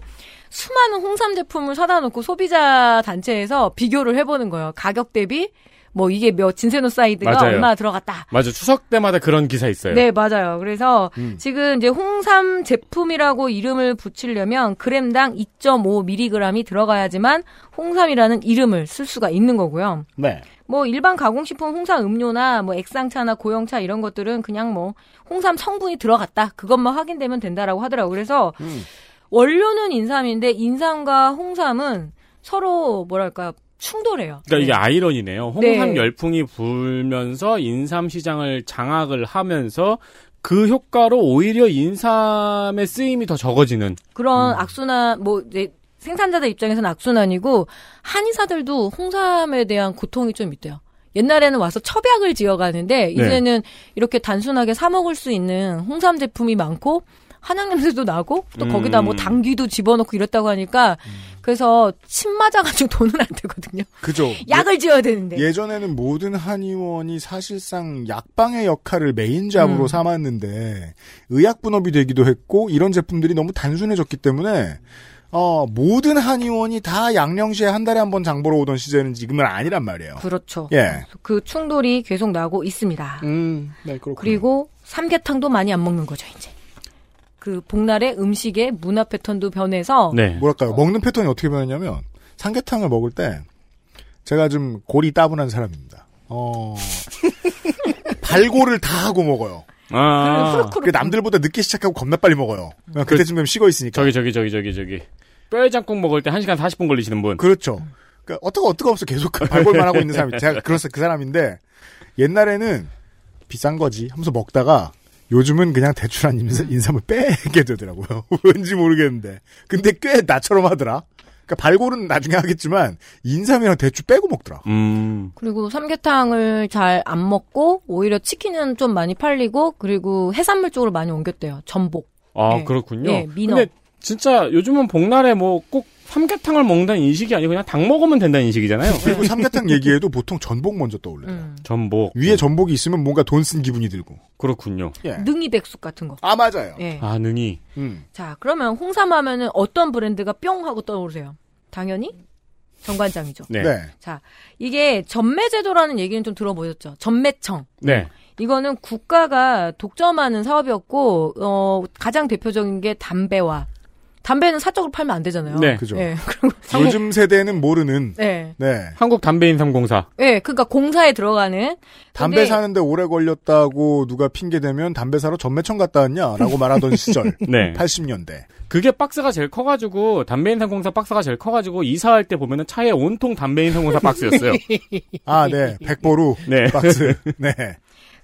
수많은 홍삼 제품을 사다 놓고 소비자 단체에서 비교를 해보는 거예요. 가격 대비, 뭐, 이게 몇, 진세노사이드가 맞아요. 얼마나 들어갔다. 맞아 추석 때마다 그런 기사 있어요. 네, 맞아요. 그래서 음. 지금 이제 홍삼 제품이라고 이름을 붙이려면 그램당 2.5mg이 들어가야지만 홍삼이라는 이름을 쓸 수가 있는 거고요. 네. 뭐 일반 가공식품 홍삼 음료나 뭐 액상차나 고형차 이런 것들은 그냥 뭐 홍삼 성분이 들어갔다 그것만 확인되면 된다라고 하더라고. 요 그래서 음. 원료는 인삼인데 인삼과 홍삼은 서로 뭐랄까 충돌해요. 그러니까 이게 네. 아이러니네요. 홍삼 네. 열풍이 불면서 인삼 시장을 장악을 하면서 그 효과로 오히려 인삼의 쓰임이 더 적어지는. 그런 음. 악순환 뭐 이제 생산자들 입장에서는 악순환이고 한의사들도 홍삼에 대한 고통이 좀 있대요. 옛날에는 와서 첩약을 지어가는데 이제는 이렇게 단순하게 사 먹을 수 있는 홍삼 제품이 많고 한약 냄새도 나고 또 거기다 뭐 음. 당귀도 집어넣고 이랬다고 하니까 그래서 침 맞아가지고 돈은 안 되거든요. 그죠. 약을 지어야 되는데. 예전에는 모든 한의원이 사실상 약방의 역할을 메인 잡으로 음. 삼았는데 의약 분업이 되기도 했고 이런 제품들이 너무 단순해졌기 때문에 어, 모든 한의원이 다 양령시에 한 달에 한 번 장 보러 오던 시절은 지금은 아니란 말이에요. 그렇죠. 예. 그 충돌이 계속 나고 있습니다. 음, 네, 그렇군요. 그리고 삼계탕도 많이 안 먹는 거죠, 이제. 그 복날의 음식의 문화 패턴도 변해서 네. 뭐랄까요. 먹는 패턴이 어떻게 변했냐면 삼계탕을 먹을 때 제가 좀 골이 따분한 사람입니다. 어, 발골을 다 하고 먹어요. 아, 그 남들보다 늦게 시작하고 겁나 빨리 먹어요. 그때쯤 되면 식어 있으니까. 저기 저기 저기 저기 저기 뼈해장국 먹을 때 1시간 40분 걸리시는 분. 그렇죠. 그러니까 어떻게 어떻게 없어 계속 그 발골만 하고 있는 사람이 제가 그래서 그 사람인데 옛날에는 비싼 거지 하면서 먹다가 요즘은 그냥 대출한 인삼, 인삼을 빼게 되더라고요. 왠지 모르겠는데. 근데 꽤 나처럼 하더라. 그러니까 발골은 나중에 하겠지만 인삼이랑 대추 빼고 먹더라. 음. 그리고 삼계탕을 잘 안 먹고 오히려 치킨은 좀 많이 팔리고 그리고 해산물 쪽으로 많이 옮겼대요. 전복. 아, 네. 그렇군요. 네, 민어. 근데 진짜 요즘은 복날에 뭐 꼭 삼계탕을 먹는다는 인식이 아니고 그냥 닭 먹으면 된다는 인식이잖아요. 그리고 삼계탕 얘기해도 보통 전복 먼저 떠올려요. 음. 전복. 위에 전복이 있으면 뭔가 돈 쓴 기분이 들고. 그렇군요. 예. 능이 백숙 같은 거. 아 맞아요. 예. 아, 능이. 음. 자, 그러면 홍삼 하면은 어떤 브랜드가 뿅 하고 떠오르세요? 당연히 정관장이죠. 네. 네. 자, 이게 전매제도라는 얘기는 좀 들어보셨죠? 전매청. 네. 이거는 국가가 독점하는 사업이었고, 어, 가장 대표적인 게 담배와. 담배는 사적으로 팔면 안 되잖아요. 네. 그죠. 예, 그리고 요즘 세대는 모르는. 네. 네. 한국 담배인삼공사. 예, 그러니까 공사에 들어가는 담배 근데- 사는데 오래 걸렸다고 누가 핑계 대면 담배 사러 전매청 갔다 왔냐라고 말하던 시절. 네. 80년대. 그게 박스가 제일 커가지고 담배인삼공사 박스가 제일 커가지고 이사할 때 보면은 차에 온통 담배인삼공사 박스였어요. 아, 네. 백보루 네. 박스. 네.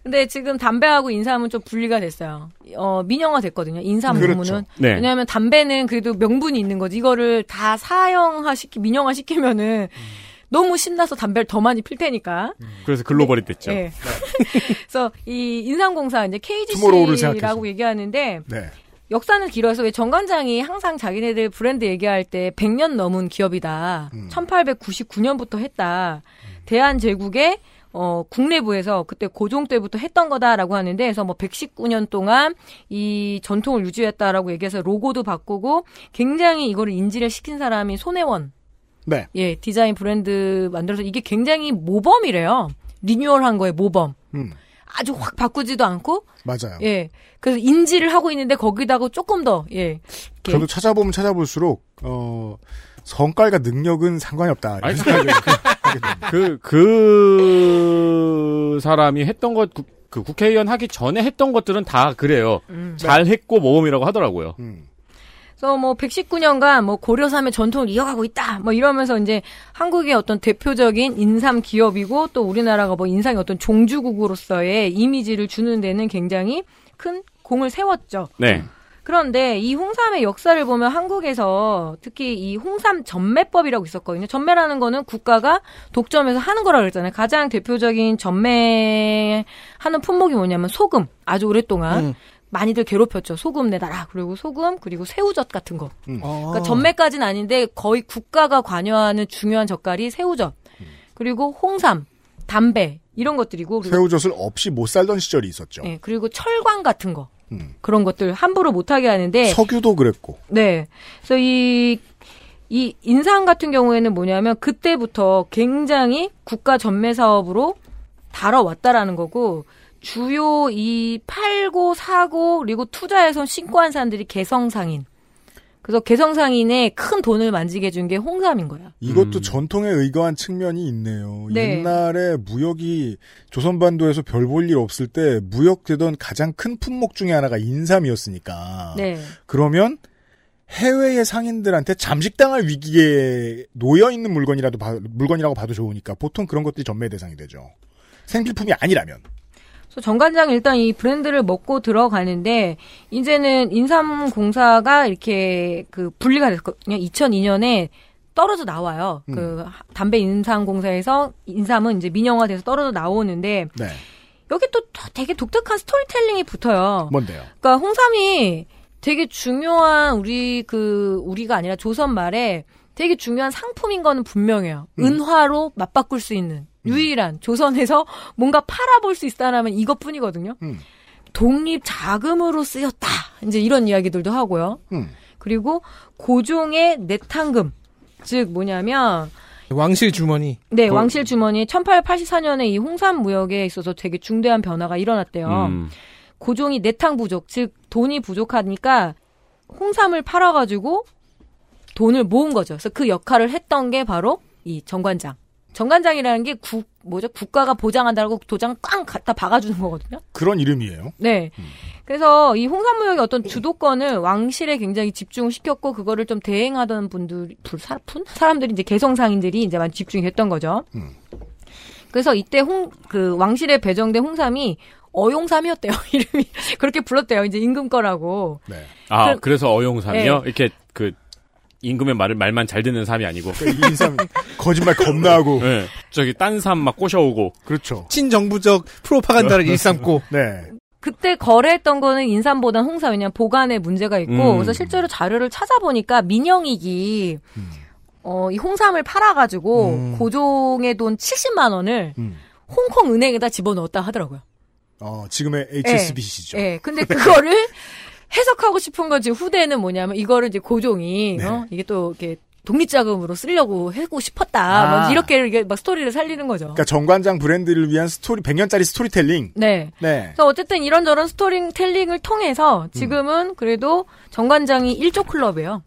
근데 지금 담배하고 인삼은 좀 분리가 됐어요. 어, 민영화 됐거든요. 인삼 그렇죠. 부문은. 네. 왜냐하면 담배는 그래도 명분이 있는 거지. 이거를 다 사형화 시키, 민영화 시키면은 너무 신나서 담배를 더 많이 필 테니까. 그래서 글로벌이 됐죠. 예. 그래서 이 인삼공사 이제 KGC라고. 얘기하는데 네. 역사는 길어서 왜 정관장이 항상 자기네들 브랜드 얘기할 때 100년 넘은 기업이다. 음. 1899년부터 했다. 대한제국의 어, 국내부에서 그때 고종 때부터 했던 거다라고 하는데, 그래서 뭐 119년 동안 이 전통을 유지했다라고 얘기해서 로고도 바꾸고, 굉장히 이거를 인지를 시킨 사람이 손혜원. 네. 예, 디자인 브랜드 만들어서 이게 굉장히 모범이래요. 리뉴얼 한 거에 모범. 음. 아주 확 바꾸지도 않고, 맞아요. 예. 그래서 인지를 하고 있는데 거기다가 조금 더, 예. 이렇게 저도 찾아보면 찾아볼수록 어 성깔과 능력은 상관이 없다. 이런 아니, 하게 됩니다. 그, 그 사람이 했던 것, 국- 그 국회의원 하기 전에 했던 것들은 다 그래요. 음. 잘 했고 모범이라고 하더라고요. 음. 그래서 뭐 119년간 뭐 고려삼의 전통을 이어가고 있다. 뭐 이러면서 이제 한국의 어떤 대표적인 인삼 기업이고 또 우리나라가 뭐 인삼의 어떤 종주국으로서의 이미지를 주는 데는 굉장히 큰 공을 세웠죠. 네. 그런데 이 홍삼의 역사를 보면 한국에서 특히 이 홍삼 전매법이라고 있었거든요. 전매라는 거는 국가가 독점해서 하는 거라고 그랬잖아요. 가장 대표적인 전매하는 품목이 뭐냐면 소금. 아주 오랫동안 음. 많이들 괴롭혔죠. 소금 내놔라. 그리고 소금 그리고 새우젓 같은 거. 어. 그러니까 전매까지는 아닌데 거의 국가가 관여하는 중요한 젓갈이 새우젓. 그리고 홍삼, 담배 이런 것들이고 새우젓을 없이 못 살던 시절이 있었죠. 예, 그리고 철광 같은 거. 음. 그런 것들 함부로 못하게 하는데 석유도 그랬고. 네. 그래서 이, 이 인상 같은 경우에는 뭐냐면 그때부터 굉장히 국가 전매 사업으로 다뤄왔다라는 거고 주요 이 팔고 사고 그리고 투자해서 신고한 사람들이 개성상인. 그래서 개성상인의 큰 돈을 만지게 준 게 홍삼인 거야. 이것도 음. 전통에 의거한 측면이 있네요. 네. 옛날에 무역이 조선반도에서 별 볼 일 없을 때 무역되던 가장 큰 품목 중에 하나가 인삼이었으니까. 네. 그러면 해외의 상인들한테 잠식당할 위기에 놓여 있는 물건이라도 봐- 물건이라고 봐도 좋으니까 보통 그런 것들이 전매 대상이 되죠. 생필품이 아니라면. 그래서 정관장 일단 이 브랜드를 먹고 들어가는데 이제는 인삼공사가 이렇게 그 분리가 됐거든요. 2002년에 떨어져 나와요. 음. 그 담배 인삼공사에서 인삼은 이제 민영화돼서 떨어져 나오는데 네. 여기 또 되게 독특한 스토리텔링이 붙어요. 뭔데요? 그러니까 홍삼이 되게 중요한 우리 그 우리가 아니라 조선 말에 되게 중요한 상품인 거는 분명해요. 음. 은화로 맞바꿀 수 있는 유일한 조선에서 뭔가 팔아볼 수 있다라면 이것뿐이거든요. 음. 독립 자금으로 쓰였다. 이제 이런 이야기들도 하고요. 음. 그리고 고종의 내탕금 즉 뭐냐면 왕실 주머니. 네 그- 왕실 주머니 1884년에 이 홍삼 무역에 있어서 되게 중대한 변화가 일어났대요. 음. 고종이 내탕 부족, 즉 돈이 부족하니까 홍삼을 팔아가지고 돈을 모은 거죠. 그래서 그 역할을 했던 게 바로 이 정관장. 정관장이라는 게 국, 뭐죠? 국가가 보장한다고 도장 꽝 갖다 박아주는 거거든요. 그런 이름이에요. 네. 그래서 이 홍삼무역의 어떤 주도권을 왕실에 굉장히 집중시켰고 그거를 좀 대행하던 분들, 불, 사, 분? 사람들이 이제 개성상인들이 이제 많이 집중이 됐던 거죠. 음. 그래서 이때 홍, 그 왕실에 배정된 홍삼이 어용삼이었대요. 이름이. 그렇게 불렀대요. 이제 임금 거라고. 네. 아, 그럼- 그래서 어용삼이요? 네. 이렇게 그 임금의 말을 말만 잘 듣는 삼이 아니고. 이 인삼 거짓말 겁나 하고. 네. 저기 딴삼막 꼬셔오고. 그렇죠. 친정부적 프로파간다를 일삼고. 네. 그때 거래했던 거는 인삼보단 홍삼, 왜냐면 보관에 문제가 있고, 음. 그래서 실제로 자료를 찾아보니까 민영익이, 어, 이 홍삼을 팔아가지고, 음. 고종의 돈 70만 원을 음. 홍콩 은행에다 집어넣었다 하더라고요. 어, 지금의 HSBC죠. 예, 근데 그거를 해석하고 싶은 건 지금 후대는 뭐냐면, 이거를 이제 고종이, 네. 어, 이게 또 이렇게 독립자금으로 쓰려고 하고 싶었다. 아. 뭐 이렇게 이게 막 스토리를 살리는 거죠. 그러니까 정관장 브랜드를 위한 스토리 100년짜리 스토리텔링. 네. 네. 그래서 어쨌든 이런저런 스토리텔링을 통해서 지금은 그래도 정관장이 1조 클럽이에요.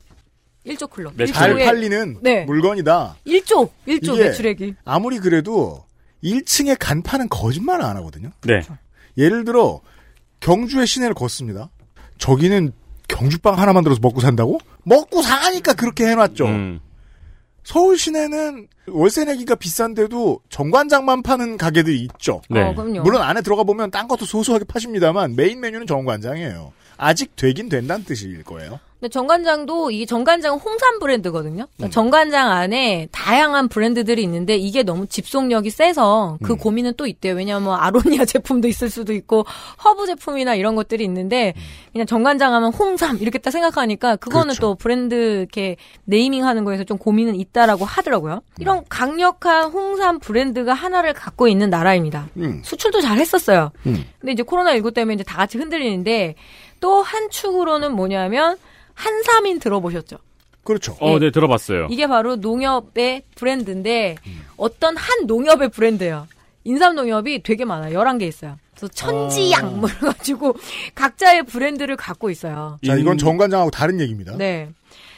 1조 클럽. 매출. 잘 팔리는 네. 물건이다. 1조, 1조 이게 매출액이. 아무리 그래도 1층의 간판은 거짓말을 안 하거든요. 네. 예를 들어 경주의 시내를 걷습니다. 저기는 경주빵 하나 만들어서 먹고 산다고? 먹고 사니까 그렇게 해놨죠. 음. 서울 시내는 월세 내기가 비싼데도 정관장만 파는 가게들이 있죠. 네. 어, 그럼요. 물론 안에 들어가 보면 딴 것도 소소하게 파십니다만 메인 메뉴는 정관장이에요. 아직 되긴 된다는 뜻일 거예요. 근데 정관장도 이게 정관장은 홍삼 브랜드거든요. 음. 그러니까 정관장 안에 다양한 브랜드들이 있는데 이게 너무 집속력이 세서 그 음. 고민은 또 있대요. 왜냐하면 뭐 아로니아 제품도 있을 수도 있고 허브 제품이나 이런 것들이 있는데 그냥 정관장 하면 홍삼 이렇게 딱 생각하니까 그거는 음. 그렇죠. 또 브랜드 이렇게 네이밍 하는 거에서 좀 고민은 있다라고 하더라고요. 이런 강력한 홍삼 브랜드가 하나를 갖고 있는 나라입니다. 음. 수출도 잘 했었어요. 음. 근데 이제 코로나19 때문에 이제 다 같이 흔들리는데 또 한 축으로는 뭐냐면 한삼인 들어보셨죠? 그렇죠. 어, 예. 네, 들어봤어요. 이게 바로 농협의 브랜드인데 음. 어떤 한 농협의 브랜드예요. 인삼 농협이 되게 많아요. 11개 있어요. 그래서 천지양 뭐 이래가지고 각자의 브랜드를 갖고 있어요. 자, 이건 인- 정관장하고 다른 얘기입니다. 네.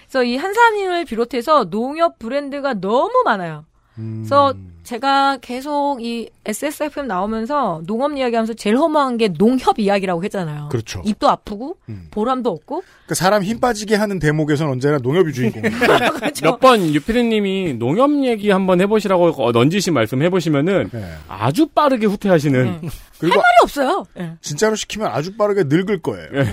그래서 이 한삼인을 비롯해서 농협 브랜드가 너무 많아요. 그래서 제가 계속 이 SSFM 나오면서 농업 이야기하면서 제일 허무한 게 농협 이야기라고 했잖아요. 그렇죠. 입도 아프고 보람도 없고 그러니까 사람 힘 빠지게 하는 대목에선 언제나 농협이 주인공. 몇번 유피디님이 농협 얘기 한번 해보시라고 어, 넌지시 말씀 해보시면은 네. 아주 빠르게 후퇴하시는 그리고 말이 없어요. 예. 진짜로 시키면 아주 빠르게 늙을 거예요. 네.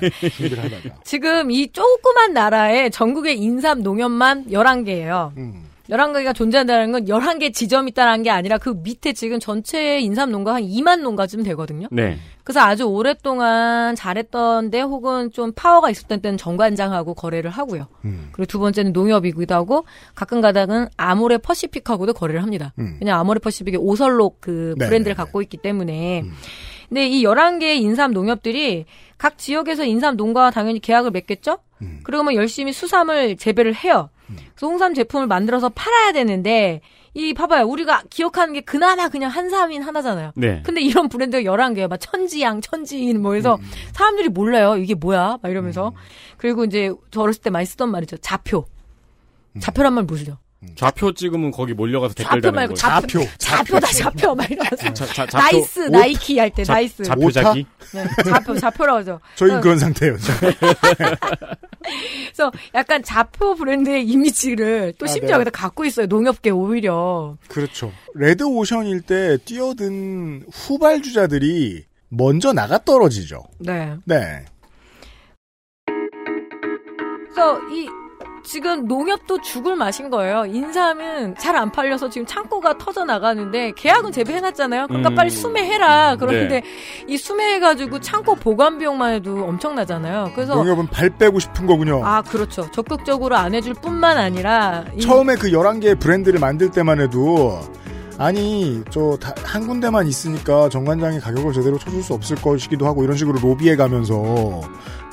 네. 지금 이 조그만 나라에 전국의 인삼 농협만 11개예요. 음. 11개가 존재한다는 건 11개 지점이 있다는 게 아니라 그 밑에 지금 전체 인삼 농가 한 2만 농가쯤 되거든요. 네. 그래서 아주 오랫동안 잘했던 데 혹은 좀 파워가 있었던 때는 정관장하고 거래를 하고요. 음. 그리고 두 번째는 농협이기도 하고 가끔 가다는 아모레 퍼시픽하고도 거래를 합니다. 음. 왜냐 아모레 퍼시픽이 오설록 그 네, 브랜드를 네, 갖고 있기 때문에. 근데 이 11개의 인삼 농협들이 각 지역에서 인삼 농가와 당연히 계약을 맺겠죠? 음. 그러면 열심히 수삼을 재배를 해요. 그래서 홍삼 제품을 만들어서 팔아야 되는데 이 봐봐요. 우리가 기억하는 게 그나마 그냥 한삼인 하나잖아요. 네. 근데 이런 브랜드가 11개예요. 막 천지양, 천지인 뭐 해서 사람들이 몰라요. 이게 뭐야? 막 이러면서. 그리고 이제 저 어렸을 때 많이 쓰던 말이죠. 좌표. 좌표란 말 모르죠? 좌표 찍으면 거기 몰려가서 댓글 좌표 말고 거죠. 좌표. 좌표다 좌표 막 이러면서. 자, 자, 좌표. 나이스, 옷? 나이키 할때 자- 나이스. 좌표 자기? 네, 좌표, 좌표라고 하죠. 저희는 그런 상태예요. 그래서 약간 좌표 브랜드의 이미지를 또 아, 심지어 네. 여기다 갖고 있어요. 농협계 오히려. 그렇죠. 레드 오션일 때 뛰어든 후발주자들이 먼저 나가 떨어지죠. 네. 네. 그래서 이 지금 농협도 죽을 맛인 거예요. 인삼은 잘 안 팔려서 지금 창고가 터져 나가는데 계약은 재배해놨잖아요. 그러니까 음. 빨리 수매해라. 그런데 네. 이 수매해가지고 창고 보관 비용만 해도 엄청나잖아요. 그래서 농협은 발 빼고 싶은 거군요. 아 그렇죠. 적극적으로 안 해줄 뿐만 아니라 이- 처음에 그 11개의 브랜드를 만들 때만 해도 아니 저 한 군데만 있으니까 정관장이 가격을 제대로 쳐줄 수 없을 것이기도 하고 이런 식으로 로비해 가면서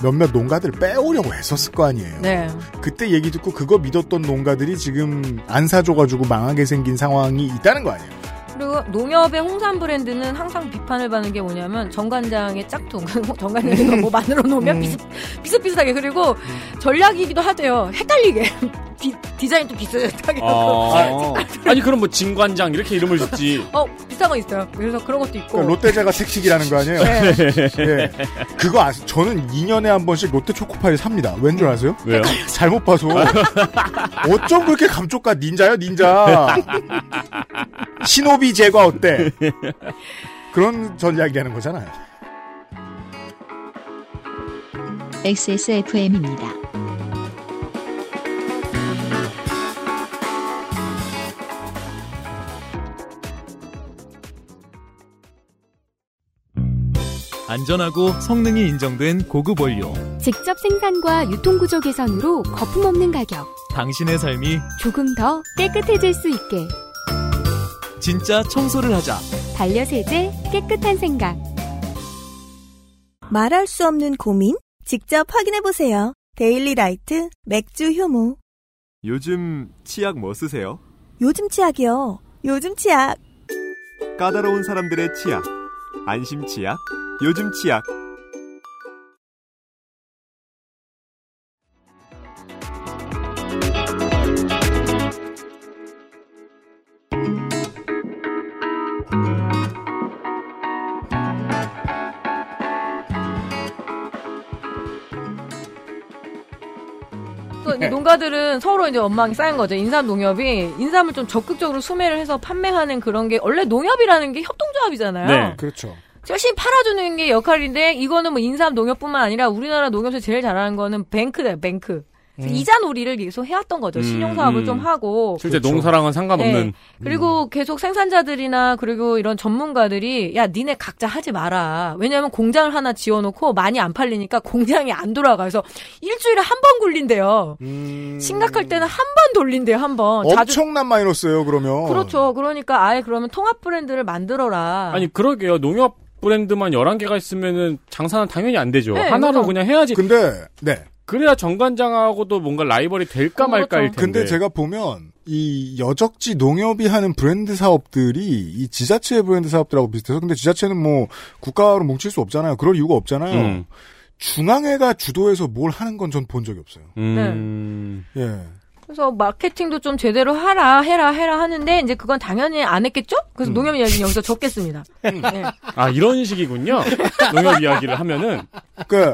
몇몇 농가들 빼오려고 했었을 거 아니에요. 네. 그때 얘기 듣고 그거 믿었던 농가들이 지금 안 사줘가지고 망하게 생긴 상황이 있다는 거 아니에요. 그리고 농협의 홍삼 브랜드는 항상 비판을 받는 게 뭐냐면 정관장의 짝퉁. 정관장이 뭐 만들어 놓으면 비슷, 비슷비슷하게. 그리고 전략이기도 하대요. 헷갈리게. 디, 디자인도 비슷하게. 아, 아니 그럼 뭐 진관장 이렇게 이름을 짓지. 어, 비슷한 거 있어요. 그래서 그런 것도 있고. 그러니까 롯데제가 택식이라는 거 아니에요? 네. 예. 그거 아세요? 저는 2년에 한 번씩 롯데 초코파이 삽니다. 왠 줄 아세요? 왜요? 잘못 봐서. 어쩜 그렇게 감쪽가 닌자요, 닌자. 신호비 제과 어때? 그런 전략이 하는 거잖아요. XSFM입니다. 안전하고 성능이 인정된 고급 원료. 직접 생산과 유통구조 개선으로 거품 없는 가격. 당신의 삶이 조금 더 깨끗해질 수 있게. 진짜 청소를 하자. 반려세제 깨끗한 생각. 말할 수 없는 고민? 직접 확인해 보세요. 데일리 라이트 맥주 효모. 요즘 치약 뭐 쓰세요? 요즘 치약이요. 요즘 치약. 까다로운 사람들의 치약. 안심 치약. 요즘 치약. 또 이제 농가들은 서로 이제 원망이 쌓인 거죠. 인삼 농협이 인삼을 좀 적극적으로 수매를 해서 판매하는 그런 게 원래 농협이라는 게 협동조합이잖아요. 네. 그렇죠. 열심히 팔아주는 게 역할인데 이거는 뭐 인삼 농협뿐만 아니라 우리나라 농협에서 제일 잘하는 거는 뱅크다 뱅크. 그래서 이자 놀이를 계속 해왔던 거죠. 신용 사업을 음. 좀 하고. 실제 농사랑은 상관없는. 네. 그리고 계속 생산자들이나 그리고 이런 전문가들이 야 니네 각자 하지 마라. 왜냐하면 공장을 하나 지어놓고 많이 안 팔리니까 공장이 안 돌아가서 일주일에 한 번 굴린대요. 심각할 때는 한 번 돌린대요. 한 번. 자주- 엄청난 마이너스예요, 그러면. 그렇죠. 그러니까 아예 그러면 통합 브랜드를 만들어라. 아니 그러게요. 농협 브랜드만 11개가 있으면은 장사는 당연히 안 되죠. 네, 하나로 그래서- 그냥 해야지. 근데 네. 그래야 정관장하고도 뭔가 라이벌이 될까 어, 말까일 텐데. 근데 제가 보면 이 여적지 농협이 하는 브랜드 사업들이 이 지자체 브랜드 사업들하고 비슷해서 근데 지자체는 뭐 국가로 뭉칠 수 없잖아요. 그럴 이유가 없잖아요. 음. 중앙회가 주도해서 뭘 하는 건 전 본 적이 없어요. 음. 예. 그래서 마케팅도 좀 제대로 하라, 해라, 해라 하는데 이제 그건 당연히 안 했겠죠? 그래서 농협 이야기는 여기서 접겠습니다. 네. 아 이런 식이군요. 농협 이야기를 하면은 그,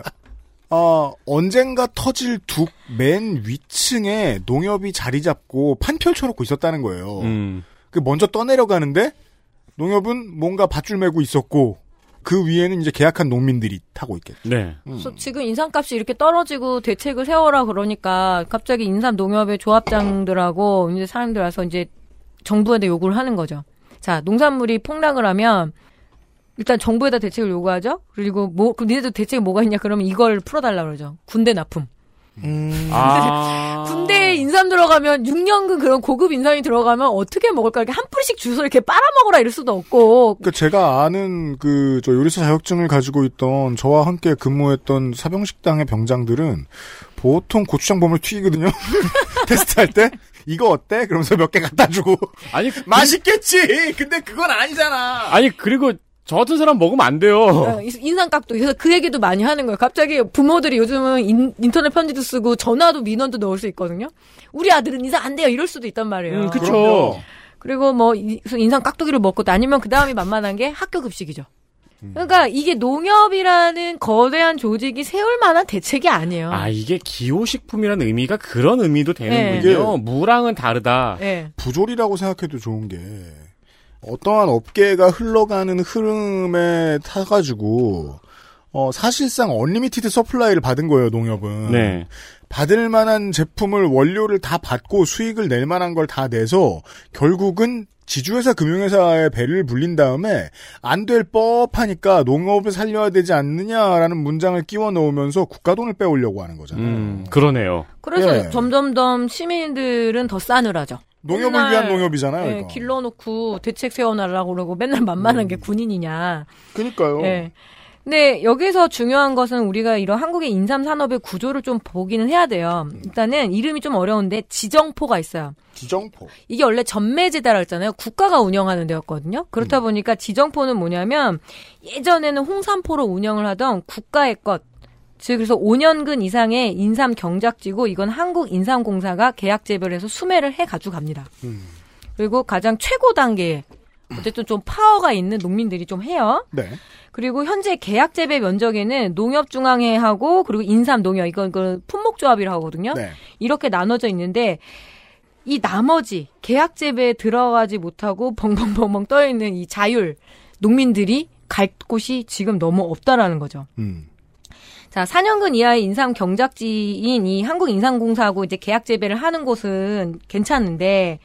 어, 언젠가 터질 둑 맨 위층에 농협이 자리 잡고 판 펼쳐놓고 있었다는 거예요. 음. 그 먼저 떠내려가는데 농협은 뭔가 밧줄 메고 있었고 그 위에는 이제 계약한 농민들이 타고 있겠죠. 네. 그래서 지금 인삼값이 이렇게 떨어지고 대책을 세워라 그러니까 갑자기 인삼 농협의 조합장들하고 이제 사람들 와서 이제 정부한테 요구를 하는 거죠. 자, 농산물이 폭락을 하면 일단 정부에다 대책을 요구하죠. 그리고 뭐, 그럼 니네들 대책이 뭐가 있냐? 그러면 이걸 풀어달라 그러죠. 군대 납품. 아. 군대에 인삼 들어가면 6년근 그런 고급 인삼이 들어가면 어떻게 먹을까? 이렇게 한 뿌리씩 주워 이렇게 빨아먹으라 이럴 수도 없고. 그러니까 제가 아는 그 저 요리사 자격증을 가지고 있던 저와 함께 근무했던 사병식당의 병장들은 보통 고추장범을 튀기거든요. 테스트할 때 이거 어때? 그러면서 몇 개 갖다 주고 아니 맛있겠지. 근데 그건 아니잖아. 아니 그리고 저 같은 사람 먹으면 안 돼요. 어, 인상각도 그래서 그 얘기도 많이 하는 거예요. 갑자기 부모들이 요즘은 인, 인터넷 편지도 쓰고 전화도 민원도 넣을 수 있거든요. 우리 아들은 인상 안 돼요. 이럴 수도 있단 말이에요. 음, 그쵸. 그리고 뭐 인삼 깍두기를 먹고 아니면 그 다음이 만만한 게 학교 급식이죠. 그러니까 이게 농협이라는 거대한 조직이 세울 만한 대책이 아니에요. 아 이게 기호식품이라는 의미가 그런 의미도 되는군요. 무랑은 다르다. 네. 부조리라고 생각해도 좋은 게 어떠한 업계가 흘러가는 흐름에 타가지고 어, 사실상 unlimited supply를 받은 거예요 농협은. 네. 받을 만한 제품을 원료를 다 받고 수익을 낼 만한 걸 다 내서 결국은 지주회사 금융회사의 배를 불린 다음에 안될 법하니까 농업을 살려야 되지 않느냐라는 문장을 끼워 넣으면서 국가 돈을 빼오려고 하는 거잖아요. 음, 그러네요. 그래서 예. 점점점 시민들은 더 싸늘하죠. 농협을 맨날, 위한 농협이잖아요. 예. 길러놓고 대책 세워놔라고 그러고 맨날 만만한 게 군인이냐. 그러니까요. 예. 근데 여기서 중요한 것은 우리가 이런 한국의 인삼 산업의 구조를 좀 보기는 해야 돼요. 일단은 이름이 좀 어려운데 지정포가 있어요. 지정포. 이게 원래 전매제다라 했잖아요. 국가가 운영하는 데였거든요. 그렇다 보니까 지정포는 뭐냐면 예전에는 홍삼포로 운영을 하던 국가의 것. 즉 그래서 5년근 이상의 인삼 경작지고 이건 한국인삼공사가 계약 재배를 해서 수매를 해 가지고 갑니다. 그리고 가장 최고 단계에 어쨌든 좀 파워가 있는 농민들이 좀 해요. 네. 그리고 현재 계약 재배 면적에는 농협중앙회하고 그리고 인삼농협 이건 그 품목조합이라고 하거든요. 네. 이렇게 나눠져 있는데 이 나머지 계약 재배에 들어가지 못하고 벙벙벙벙 떠 있는 이 자율 농민들이 갈 곳이 지금 너무 없다라는 거죠. 음. 자, 4년근 이하의 인삼 경작지인 이 한국인삼공사하고 이제 계약 재배를 하는 곳은 괜찮은데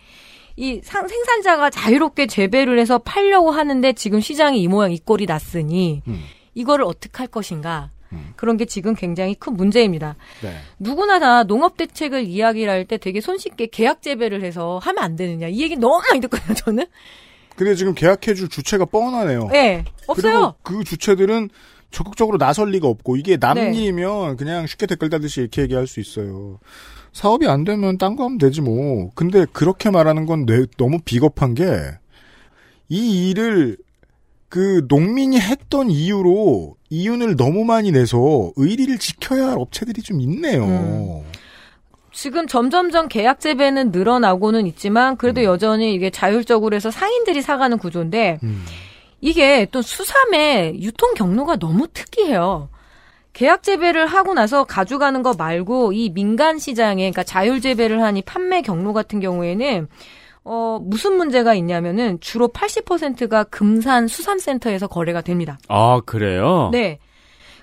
이 상- 생산자가 자유롭게 재배를 해서 팔려고 하는데 지금 시장이 이 모양 이 꼴이 났으니 이거를 어떻게 할 것인가 그런 게 지금 굉장히 큰 문제입니다. 네. 누구나 다 농업 대책을 이야기를 할 때 되게 손쉽게 계약 재배를 해서 하면 안 되느냐 이 얘기 너무 많이 듣거든요 저는. 근데 지금 계약해줄 주체가 뻔하네요. 네 없어요. 그리고 그 주체들은 적극적으로 나설 리가 없고 이게 남 네. 일이면 그냥 쉽게 댓글 달듯이 이렇게 얘기할 수 있어요. 사업이 안 되면 딴 거 하면 되지 뭐. 근데 그렇게 말하는 건 내- 너무 비겁한 게 이 일을 그 농민이 했던 이유로 이윤을 너무 많이 내서 의리를 지켜야 할 업체들이 좀 있네요. 음. 지금 점점점 계약 재배는 늘어나고는 있지만 그래도 여전히 이게 자율적으로 해서 상인들이 사가는 구조인데 이게 또 수삼의 유통 경로가 너무 특이해요. 계약 재배를 하고 나서 가져가는 거 말고 이 민간 시장에 그러니까 자율 재배를 한 이 판매 경로 같은 경우에는 어 무슨 문제가 있냐면은 주로 80%가 금산 수산센터에서 거래가 됩니다. 아 그래요? 네.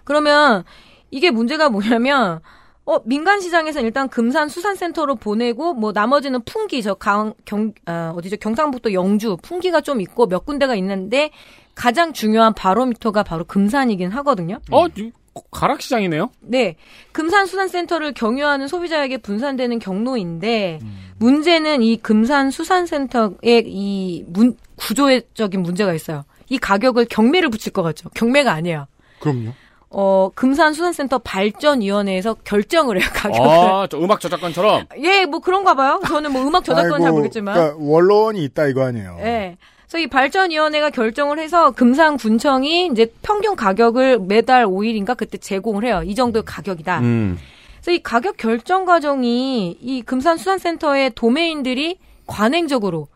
그러면 이게 문제가 뭐냐면 어 민간 시장에서 일단 금산 수산센터로 보내고 뭐 나머지는 풍기 저 강경 아, 어디죠 경상북도 영주 풍기가 좀 있고 몇 군데가 있는데 가장 중요한 바로미터가 바로 금산이긴 하거든요. 어 이- 가락시장이네요. 네. 금산 수산센터를 경유하는 소비자에게 분산되는 경로인데 문제는 이 금산 수산센터의 이 문, 구조적인 문제가 있어요. 이 가격을 경매를 붙일 것 같죠. 경매가 아니에요. 그럼요. 어, 금산 수산센터 발전위원회에서 결정을 해요, 가격을. 아, 저 음악 저작권처럼. 예, 뭐 그런가 봐요. 저는 뭐 음악 저작권은 잘 모르겠지만. 그러니까 원론이 있다 이거 아니에요. 예. 그래서 이 발전위원회가 결정을 해서 금산군청이 이제 평균 가격을 매달 5일인가 그때 제공을 해요. 이 정도의 가격이다. 음. 그래서 이 가격 결정 과정이 이 금산 수산센터의 도메인들이 관행적으로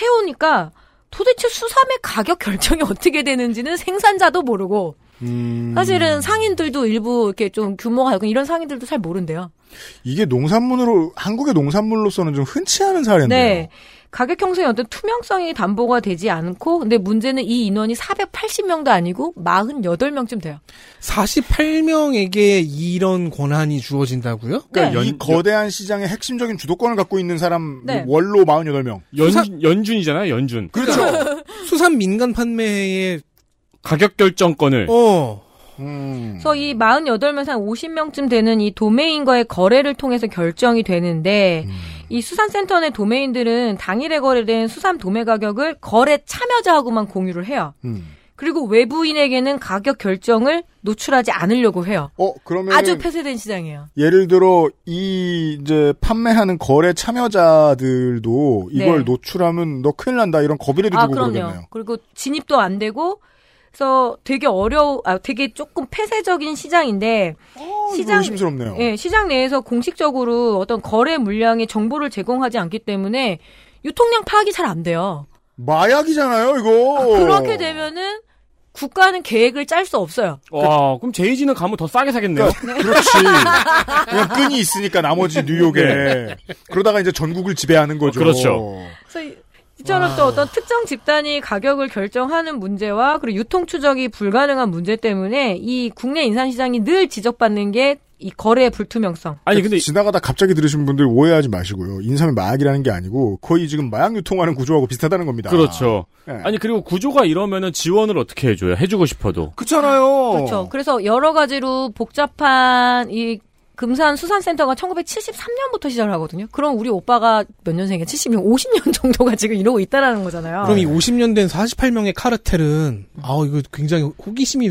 해오니까 도대체 수삼의 가격 결정이 어떻게 되는지는 생산자도 모르고 음. 사실은 상인들도 일부 이렇게 좀 규모가 작은 이런 상인들도 잘 모른대요. 이게 농산물으로 한국의 농산물로서는 좀 흔치 않은 사례인데요. 네. 가격 형성의 어떤 투명성이 담보가 되지 않고 근데 문제는 이 인원이 480명도 아니고 48명쯤 돼요. 48명에게 이런 권한이 주어진다고요? 그러니까 네. 이 거대한 시장의 핵심적인 주도권을 갖고 있는 사람 네. 원로 48명. 연, 연준이잖아요, 연준. 그렇죠. 수산 민간 판매에 가격 결정권을. 어 음. 그래서 이 48명 한 50명쯤 되는 이 도메인과의 거래를 통해서 결정이 되는데 음. 이 수산센터 내 도메인들은 당일에 거래된 수산 도매 가격을 거래 참여자하고만 공유를 해요. 음. 그리고 외부인에게는 가격 결정을 노출하지 않으려고 해요. 어, 그러면 아주 폐쇄된 시장이에요. 예를 들어 이 이제 판매하는 거래 참여자들도 이걸 네. 노출하면 너 큰일 난다 이런 겁이라도 아, 주고 그럼요. 그러겠네요. 그리고 진입도 안 되고 그래서 되게 어려워 아 되게 조금 폐쇄적인 시장인데 시장 의심스럽네요. 예, 시장 내에서 공식적으로 어떤 거래 물량의 정보를 제공하지 않기 때문에 유통량 파악이 잘 안 돼요. 마약이잖아요, 이거. 그렇게 되면은 국가는 계획을 짤 수 없어요. 와, 그 럼 제이지는 가면 더 싸게 사겠네요. 그렇지. 그냥 끈이 있으니까 나머지 뉴욕에. 그러다가 이제 전국을 지배하는 거죠. 그렇죠. 그래서 이- 이처럼 또 어떤 특정 집단이 가격을 결정하는 문제와 그리고 유통 추적이 불가능한 문제 때문에 이 국내 인산 시장이 늘 지적받는 게 이 거래의 불투명성. 아니, 근데 지나가다 갑자기 들으신 분들 오해하지 마시고요. 인삼이 마약이라는 게 아니고 거의 지금 마약 유통하는 구조하고 비슷하다는 겁니다. 그렇죠. 네. 아니 그리고 구조가 이러면은 지원을 어떻게 해줘요? 해주고 싶어도. 그렇잖아요. 그렇죠. 그래서 여러 가지로 복잡한 이 금산 수산센터가 1973년부터 시작을 하거든요. 그럼 우리 오빠가 몇 년생이야? 70년, 50년 정도가 지금 이러고 있다라는 거잖아요. 그럼 이 50년 된 48명의 카르텔은 아 이거 굉장히 호기심이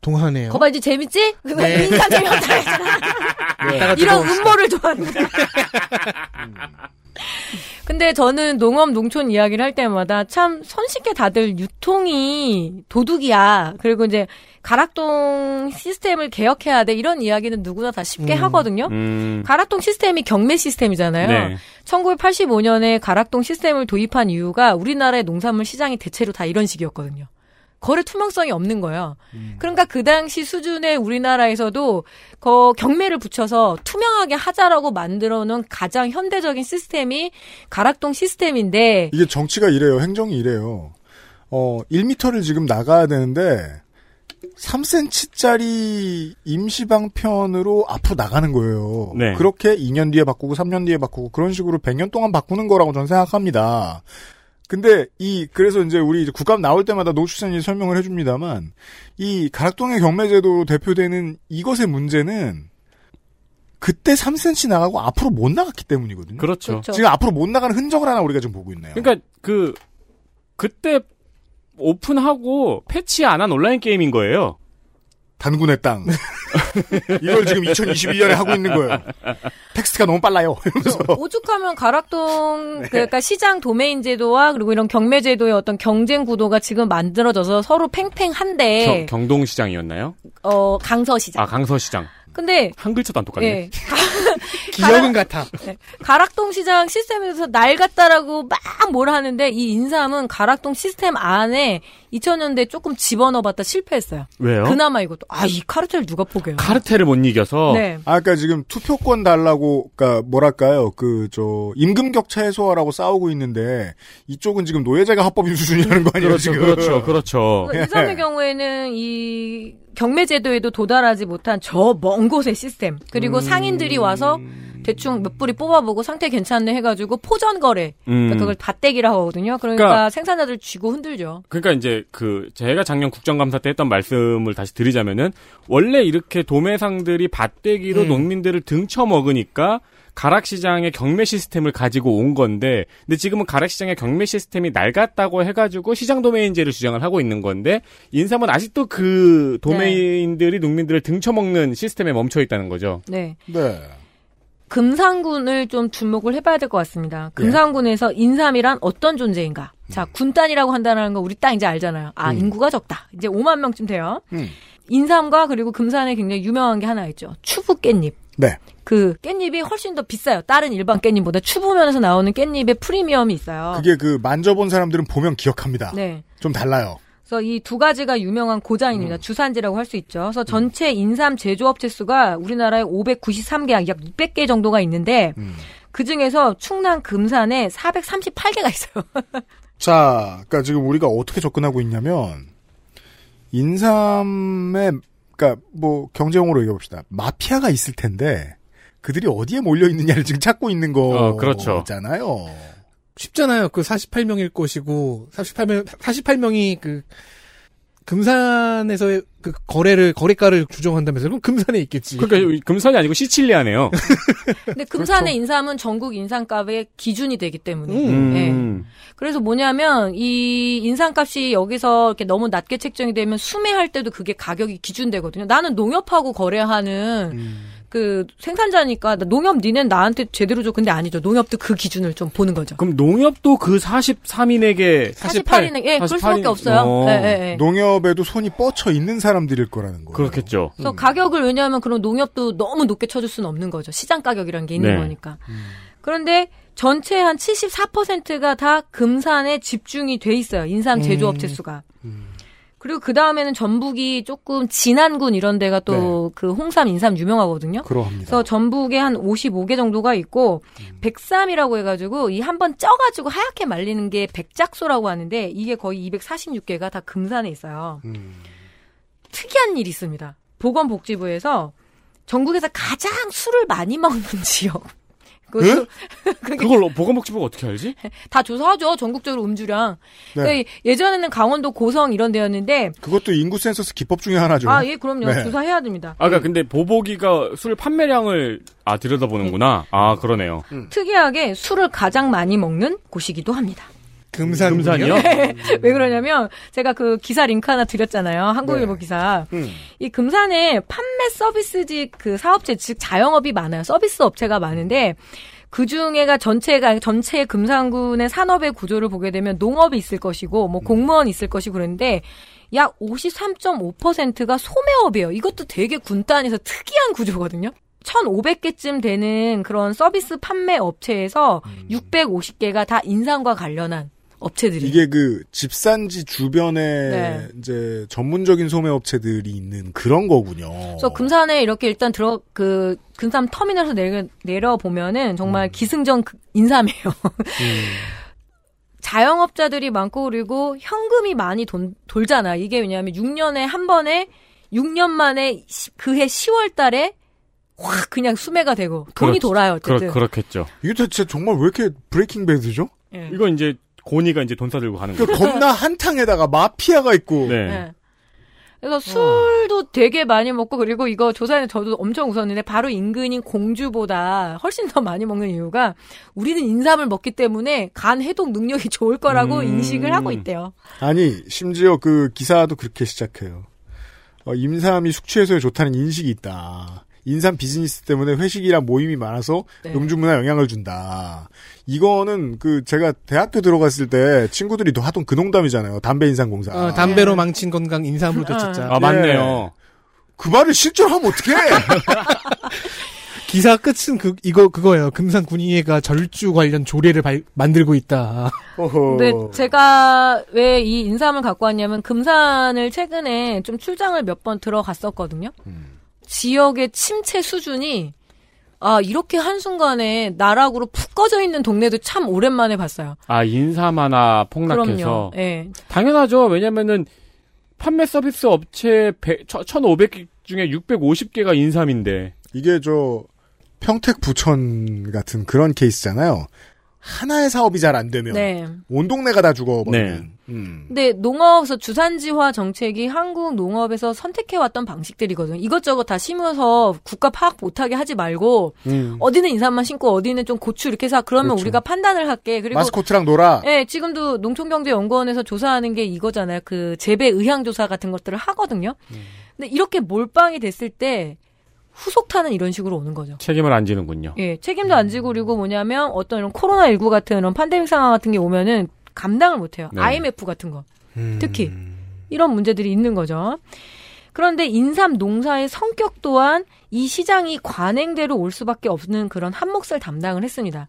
동하네요. 거봐 이제 재밌지? 네. 인간 재미없다 했잖아. 이따가 이런. 음모를 좋아합니다. 근데 저는 농업 농촌 이야기를 할 때마다 참 손쉽게 다들 유통이 도둑이야. 그리고 이제 가락동 시스템을 개혁해야 돼. 이런 이야기는 누구나 다 쉽게 음. 하거든요. 음. 가락동 시스템이 경매 시스템이잖아요. 네. 1985년에 가락동 시스템을 도입한 이유가 우리나라의 농산물 시장이 대체로 다 이런 식이었거든요. 거래 투명성이 없는 거예요. 그러니까 그 당시 수준의 우리나라에서도 거 경매를 붙여서 투명하게 하자라고 만들어 놓은 가장 현대적인 시스템이 가락동 시스템인데 이게 정치가 이래요. 행정이 이래요. 어, 1미터를 지금 나가야 되는데 3cm짜리 임시방편으로 앞으로 나가는 거예요. 네. 그렇게 2년 뒤에 바꾸고 3년 뒤에 바꾸고 그런 식으로 100년 동안 바꾸는 거라고 저는 생각합니다. 근데 이 그래서 이제 우리 이제 국감 나올 때마다 노출산이 설명을 해줍니다만 이 가락동의 경매제도 대표되는 이것의 문제는 그때 3cm 나가고 앞으로 못 나갔기 때문이거든요. 그렇죠. 그렇죠. 지금 앞으로 못 나가는 흔적을 하나 우리가 지금 보고 있네요. 그러니까 그 그때 오픈하고 패치 안 한 온라인 게임인 거예요. 단군의 땅. 이걸 지금 2022년에 하고 있는 거예요. 텍스트가 너무 빨라요. 이러면서. 오죽하면 가락동 그러니까 시장 도메인 제도와 그리고 이런 경매 제도의 어떤 경쟁 구도가 지금 만들어져서 서로 팽팽한데 경, 경동시장이었나요? 어 강서시장. 아 강서시장. 근데 한 글자도 안 똑같네. 예. 기억은 같아. 네. 가락동 시장 시스템에서 날 같다라고 막 뭘 하는데 이 인삼은 가락동 시스템 안에 2000년대 조금 집어넣어봤다 실패했어요. 왜요? 그나마 이것도 아 이 카르텔 누가 포기해요? 카르텔을 못 이겨서 네. 아까 지금 투표권 달라고, 그니까, 뭐랄까요, 그, 저, 임금 격차 해소하라고 싸우고 있는데, 이쪽은 지금 노예제가 합법인 수준이라는 거 아니에요, 그렇죠, 지금? 그렇죠, 그렇죠. 그러니까 인삼의 경우에는 이 경매 제도에도 도달하지 못한 저 먼 곳의 시스템 그리고 상인들이 와서 대충 몇 뿌리 뽑아보고 상태 괜찮네 해가지고 포전 거래 그러니까 음. 그걸 밭대기라고 하거든요. 그러니까, 그러니까 생산자들 쥐고 흔들죠. 그러니까 이제 그 제가 작년 국정감사 때 했던 말씀을 다시 드리자면은 원래 이렇게 도매상들이 밭대기로 음. 농민들을 등쳐 먹으니까 가락시장의 경매 시스템을 가지고 온 건데, 근데 지금은 가락시장의 경매 시스템이 낡았다고 해가지고 시장 도메인제를 주장을 하고 있는 건데, 인삼은 아직도 그 도메인들이 농민들을 등쳐먹는 시스템에 멈춰 있다는 거죠. 네. 네. 금산군을 좀 주목을 해봐야 될 것 같습니다. 예. 금산군에서 인삼이란 어떤 존재인가? 자, 군단이라고 한다는 거 우리 딱 이제 알잖아요. 아, 음. 인구가 적다. 이제 5만 명쯤 돼요. 음. 인삼과 그리고 금산에 굉장히 유명한 게 하나 있죠. 추부 깻잎. 네. 그 깻잎이 훨씬 더 비싸요. 다른 일반 깻잎보다 추부면에서 나오는 깻잎의 프리미엄이 있어요. 그게 그 만져본 사람들은 보면 기억합니다. 네. 좀 달라요. 그래서 이 두 가지가 유명한 고장입니다. 음. 주산지라고 할 수 있죠. 그래서 전체 인삼 제조업체 수가 우리나라에 593개, 약 600개 정도가 있는데 음. 그 중에서 충남 금산에 438개가 있어요. 자, 그러니까 지금 우리가 어떻게 접근하고 있냐면 인삼에 그러니까 뭐 경제용어로 얘기해 봅시다. 마피아가 있을 텐데 그들이 어디에 몰려 있느냐를 지금 찾고 있는 어, 그렇죠. 거잖아요. 쉽잖아요. 그 48명일 것이고 48명 48명이 그 금산에서의 그 거래를 거래가를 규정한다면서 그럼 금산에 있겠지. 그러니까 금산이 아니고 시칠리아네요. 근데 금산의 인삼은 전국 인삼값의 기준이 되기 때문에. 음. 예. 그래서 뭐냐면 이 인삼값이 여기서 이렇게 너무 낮게 책정이 되면 수매할 때도 그게 가격이 기준되거든요. 나는 농협하고 거래하는 음. 그 생산자니까 나 농협 니넨 나한테 제대로 줘. 근데 아니죠. 농협도 그 기준을 좀 보는 거죠. 그럼 농협도 그 43인에게 48인에게 예, 그럴 수밖에 없어요. 예, 예, 예. 농협에도 손이 뻗쳐 있는 사람들일 거라는 거예요. 그렇겠죠. 그래서 가격을 왜냐하면 그런 농협도 너무 높게 쳐줄 수는 없는 거죠. 시장 가격이라는 게 있는 네. 거니까. 그런데 전체 한 74%가 다 금산에 집중이 돼 있어요. 인삼 제조업체 수가. 그리고 그 다음에는 전북이 조금 진안군 이런 데가 또그 홍삼, 인삼 유명하거든요. 그러합니다. 그래서 전북에 한 55개 정도가 있고 백삼이라고 해가지고 이 한 번 쪄가지고 하얗게 말리는 게 백작소라고 하는데 이게 거의 246개가 다 금산에 있어요. 특이한 일이 있습니다. 보건복지부에서 전국에서 가장 술을 많이 먹는 지역. 그것도 그걸 보건복지부가 어떻게 알지? 다 조사하죠. 전국적으로 음주량. 네. 그러니까 예전에는 강원도 고성 이런 데였는데 그것도 인구 센서스 기법 중에 하나죠. 아, 예, 그럼요. 네. 조사해야 됩니다. 아까 그러니까 근데 보보기가 술 판매량을 아 들여다보는구나. 아 그러네요. 특이하게 술을 가장 많이 먹는 곳이기도 합니다. 금산 금산이요? 왜 그러냐면 제가 그 기사 링크 하나 드렸잖아요. 한국일보 네. 기사. 음. 이 금산에 판매 서비스직 그 사업체 즉 자영업이 많아요. 서비스 업체가 많은데 그 중에가 전체가 전체 금산군의 산업의 구조를 보게 되면 농업이 있을 것이고 뭐 공무원 있을 것이고 그런데 약 53.5%가 소매업이에요. 이것도 되게 군단에서 특이한 구조거든요. 1,500개쯤 되는 그런 서비스 판매 업체에서 650개가 다 인상과 관련한 업체들이 이게 그 집산지 주변에 네. 이제 전문적인 소매 업체들이 있는 그런 거군요. 그래서 금산에 이렇게 일단 들어 그 금산 터미널에서 내려 내려 보면은 정말 기승전 그- 인삼이에요. 자영업자들이 많고 그리고 현금이 많이 돈, 돌잖아. 이게 왜냐하면 6년에 한 번에 6년 만에 시- 그해 10월 달에 확 그냥 수매가 되고 돈이 그렇- 돌아요. 어쨌든. 그렇, 그렇겠죠. 이게 진짜 정말 왜 이렇게 브레이킹 배드죠? 예. 이거 이제 고니가 이제 돈 싸들고 가는 그 거죠. 겁나 한탕에다가 마피아가 있고. 네. 예. 그래서 술도 되게 많이 먹고 그리고 이거 조사에 저도 엄청 웃었는데 바로 인근인 공주보다 훨씬 더 많이 먹는 이유가 우리는 인삼을 먹기 때문에 간 해독 능력이 좋을 거라고 음. 인식을 하고 있대요. 아니 심지어 그 기사도 그렇게 시작해요. 어, 임삼이 숙취해소에 좋다는 인식이 있다. 인삼 비즈니스 때문에 회식이랑 모임이 많아서 네. 음주 문화 영향을 준다. 이거는 그 제가 대학교 들어갔을 때 친구들이 또 하던 그 농담이잖아요. 담배 인삼 공사. 어, 담배로 망친 건강 인삼으로 되찾자. 아 맞네요. 그 말을 실제로 하면 어떡해? 기사 끝은 그 이거 그거예요. 금산 군의회가 절주 관련 조례를 발- 만들고 있다. 근데 제가 왜 이 인삼을 갖고 왔냐면 금산을 최근에 좀 출장을 몇 번 들어갔었거든요. 지역의 침체 수준이 아 이렇게 한순간에 나락으로 푹 꺼져 있는 동네도 참 오랜만에 봤어요. 아 인삼 하나 폭락해서 그럼요. 예. 당연하죠. 왜냐면은 판매 서비스 업체 1,500개 중에 650개가 인삼인데. 이게 저 평택 부천 같은 그런 케이스잖아요. 하나의 사업이 잘 안 되면 네. 온 동네가 다 죽어버리는. 네. 음. 근데 농업에서 주산지화 정책이 한국 농업에서 선택해왔던 방식들이거든요. 이것저것 다 심어서 국가 파악 못하게 하지 말고 음. 어디는 인삼만 심고 어디는 좀 고추 이렇게 해서 그러면 그렇죠. 우리가 판단을 할게. 그리고 마스코트랑 놀아. 예, 지금도 농촌경제연구원에서 조사하는 게 이거잖아요. 그 재배 의향 조사 같은 것들을 하거든요. 근데 이렇게 몰빵이 됐을 때 후속타는 이런 식으로 오는 거죠. 책임을 안 지는군요. 예, 책임도 안 지고 그리고 뭐냐면 어떤 이런 코로나 19 같은 이런 팬데믹 상황 같은 게 오면은 감당을 못 해요. 네. IMF 같은 거. 특히 이런 문제들이 있는 거죠. 그런데 인삼 농사의 성격 또한 이 시장이 관행대로 올 수밖에 없는 그런 한 몫을 담당을 했습니다.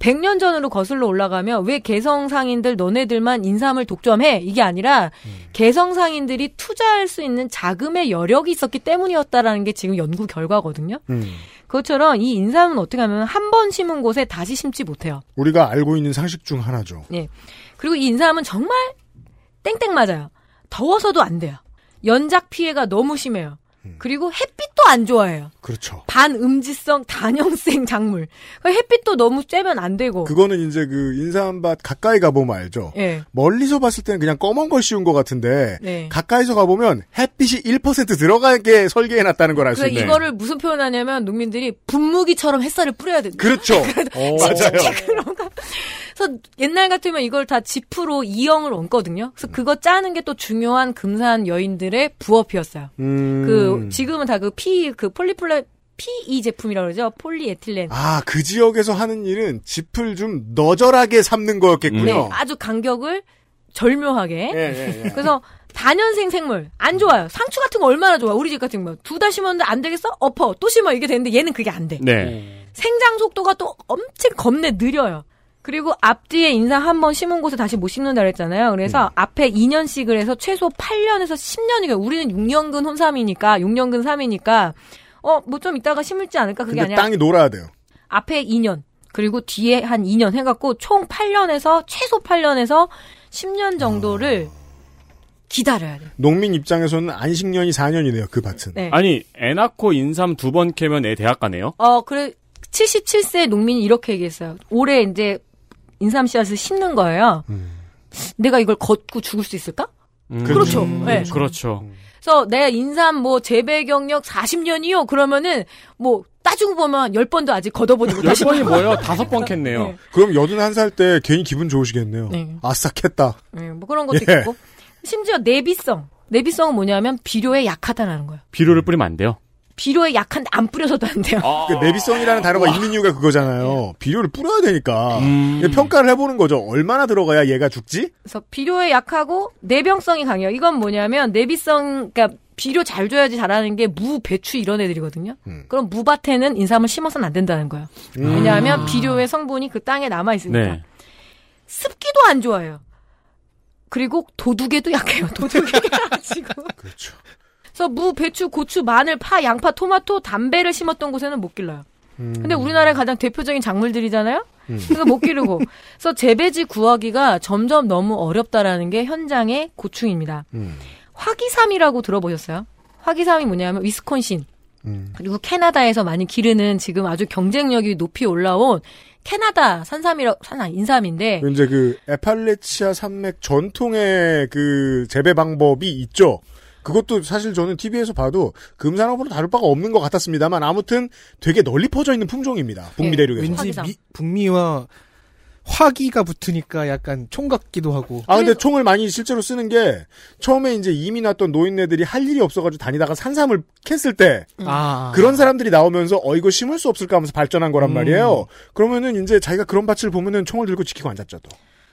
100년 전으로 거슬러 올라가면 왜 개성 상인들 너네들만 인삼을 독점해? 이게 아니라 개성 상인들이 투자할 수 있는 자금의 여력이 있었기 때문이었다라는 게 지금 연구 결과거든요. 음. 그것처럼 이 인삼은 어떻게 하면 한 번 심은 곳에 다시 심지 못해요. 우리가 알고 있는 상식 중 하나죠. 예. 그리고 이 인삼은 정말 땡땡 맞아요. 더워서도 안 돼요. 연작 피해가 너무 심해요. 그리고 햇빛도 안 좋아해요. 그렇죠. 반음지성 단형생 작물. 그 햇빛도 너무 쬐면 안 되고. 그거는 이제 그 인삼밭 가까이 가보면 알죠. 예. 멀리서 봤을 때는 그냥 검은 걸 씌운 것 같은데 네. 가까이서 가보면 햇빛이 1% 들어가게 설계해놨다는 걸 알수 그래서 있네. 이거를 무슨 표현하냐면 농민들이 분무기처럼 햇살을 뿌려야 된다. 그렇죠. 어, 맞아요. 그 래서 옛날 같으면 이걸 다 지프로 이형을 얹거든요. 그래서 그거 짜는 게 또 중요한 금산 여인들의 부업이었어요. 음. 그 지금은 다 그 피 그 폴리플레 PE 제품이라고 그러죠. 폴리에틸렌. 아, 그 지역에서 하는 일은 짚을 좀 너절하게 삼는 거였겠군요. 네, 아주 간격을 절묘하게. 예, 예, 예. 그래서 단연생 생물 안 좋아요. 상추 같은 거 얼마나 좋아. 우리 집 같은 거 두 달 심었는데 안 되겠어? 엎어 또 심어 이게 되는데 얘는 그게 안 돼. 네. 생장 속도가 또 엄청 겁내 느려요. 그리고 앞뒤에 인삼 한번 심은 곳에 다시 못 심는다 그랬잖아요. 그래서 음. 앞에 2년씩을 해서 최소 8년에서 10년이니까 우리는 6년근 혼삼이니까 6년근 삼이니까 어 뭐 좀 이따가 심을지 않을까 그게 아니라 땅이 놀아야 돼요. 앞에 2년 그리고 뒤에 한 2년 해갖고 총 8년에서 최소 8년에서 10년 정도를 기다려야 돼요. 농민 입장에서는 안식년이 4년이네요. 그 밭은. 네. 아니 애 낳고 인삼 두 번 캐면 애 대학 가네요. 어, 그래. 77세 농민이 이렇게 얘기했어요. 올해 이제 인삼 씨앗을 심는 거예요. 내가 이걸 걷고 죽을 수 있을까? 음. 그렇죠. 네. 그렇죠. 그래서 내 인삼 뭐 재배 경력 40년이요. 그러면은 뭐 따지고 보면 10번도 아직 걷어보지 열 못하시고. 번이 뭐예요? 다섯 번 캤네요. 네. 그럼 81살 때 괜히 기분 좋으시겠네요. 네. 아싸 캤다. 네, 뭐 그런 것도 예. 있고. 심지어 내비성. 내비성은 뭐냐면 비료에 약하다라는 거예요. 비료를 뿌리면 안 돼요. 비료에 약한데 안 뿌려서도 안 돼요. 그 내비성이라는 단어가 있는 이유가 그거잖아요. 비료를 뿌려야 되니까. 음. 평가를 해보는 거죠. 얼마나 들어가야 얘가 죽지? 그래서 비료에 약하고 내병성이 강해요. 이건 뭐냐면 내비성, 그러니까 비료 잘 줘야지 잘하는 게 무, 배추 이런 애들이거든요. 음. 그럼 무밭에는 인삼을 심어서는 안 된다는 거예요. 음. 왜냐하면 비료의 성분이 그 땅에 남아 있으니까. 네. 습기도 안 좋아해요. 그리고 도둑에도 약해요. 도둑에게 가지고. 그렇죠. 그래서 무, 배추, 고추, 마늘, 파, 양파, 토마토, 담배를 심었던 곳에는 못 길러요. 음. 근데 우리나라의 가장 대표적인 작물들이잖아요. 음. 그래서 못 기르고. 그래서 재배지 구하기가 점점 너무 어렵다라는 게 현장의 고충입니다. 음. 화기삼이라고 들어보셨어요? 화기삼이 뭐냐면 위스콘신 음. 그리고 캐나다에서 많이 기르는 지금 아주 경쟁력이 높이 올라온 캐나다 산삼이라 산삼 인삼인데 이제 그 에팔레치아 산맥 전통의 그 재배 방법이 있죠. 그것도 사실 저는 TV에서 봐도 금산업으로 다룰 바가 없는 것 같았습니다만 아무튼 되게 널리 퍼져 있는 품종입니다. 북미 대륙에서. 왠지. 미- 북미와 화기가 붙으니까 약간 총 같기도 하고. 아 근데 총을 많이 실제로 쓰는 게 처음에 이제 이민 왔던 노인네들이 할 일이 없어가지고 다니다가 산삼을 캤을 때 아. 그런 사람들이 나오면서 어 이거 심을 수 없을까 하면서 발전한 거란 음. 말이에요. 그러면은 이제 자기가 그런 밭을 보면은 총을 들고 지키고 앉았죠 또.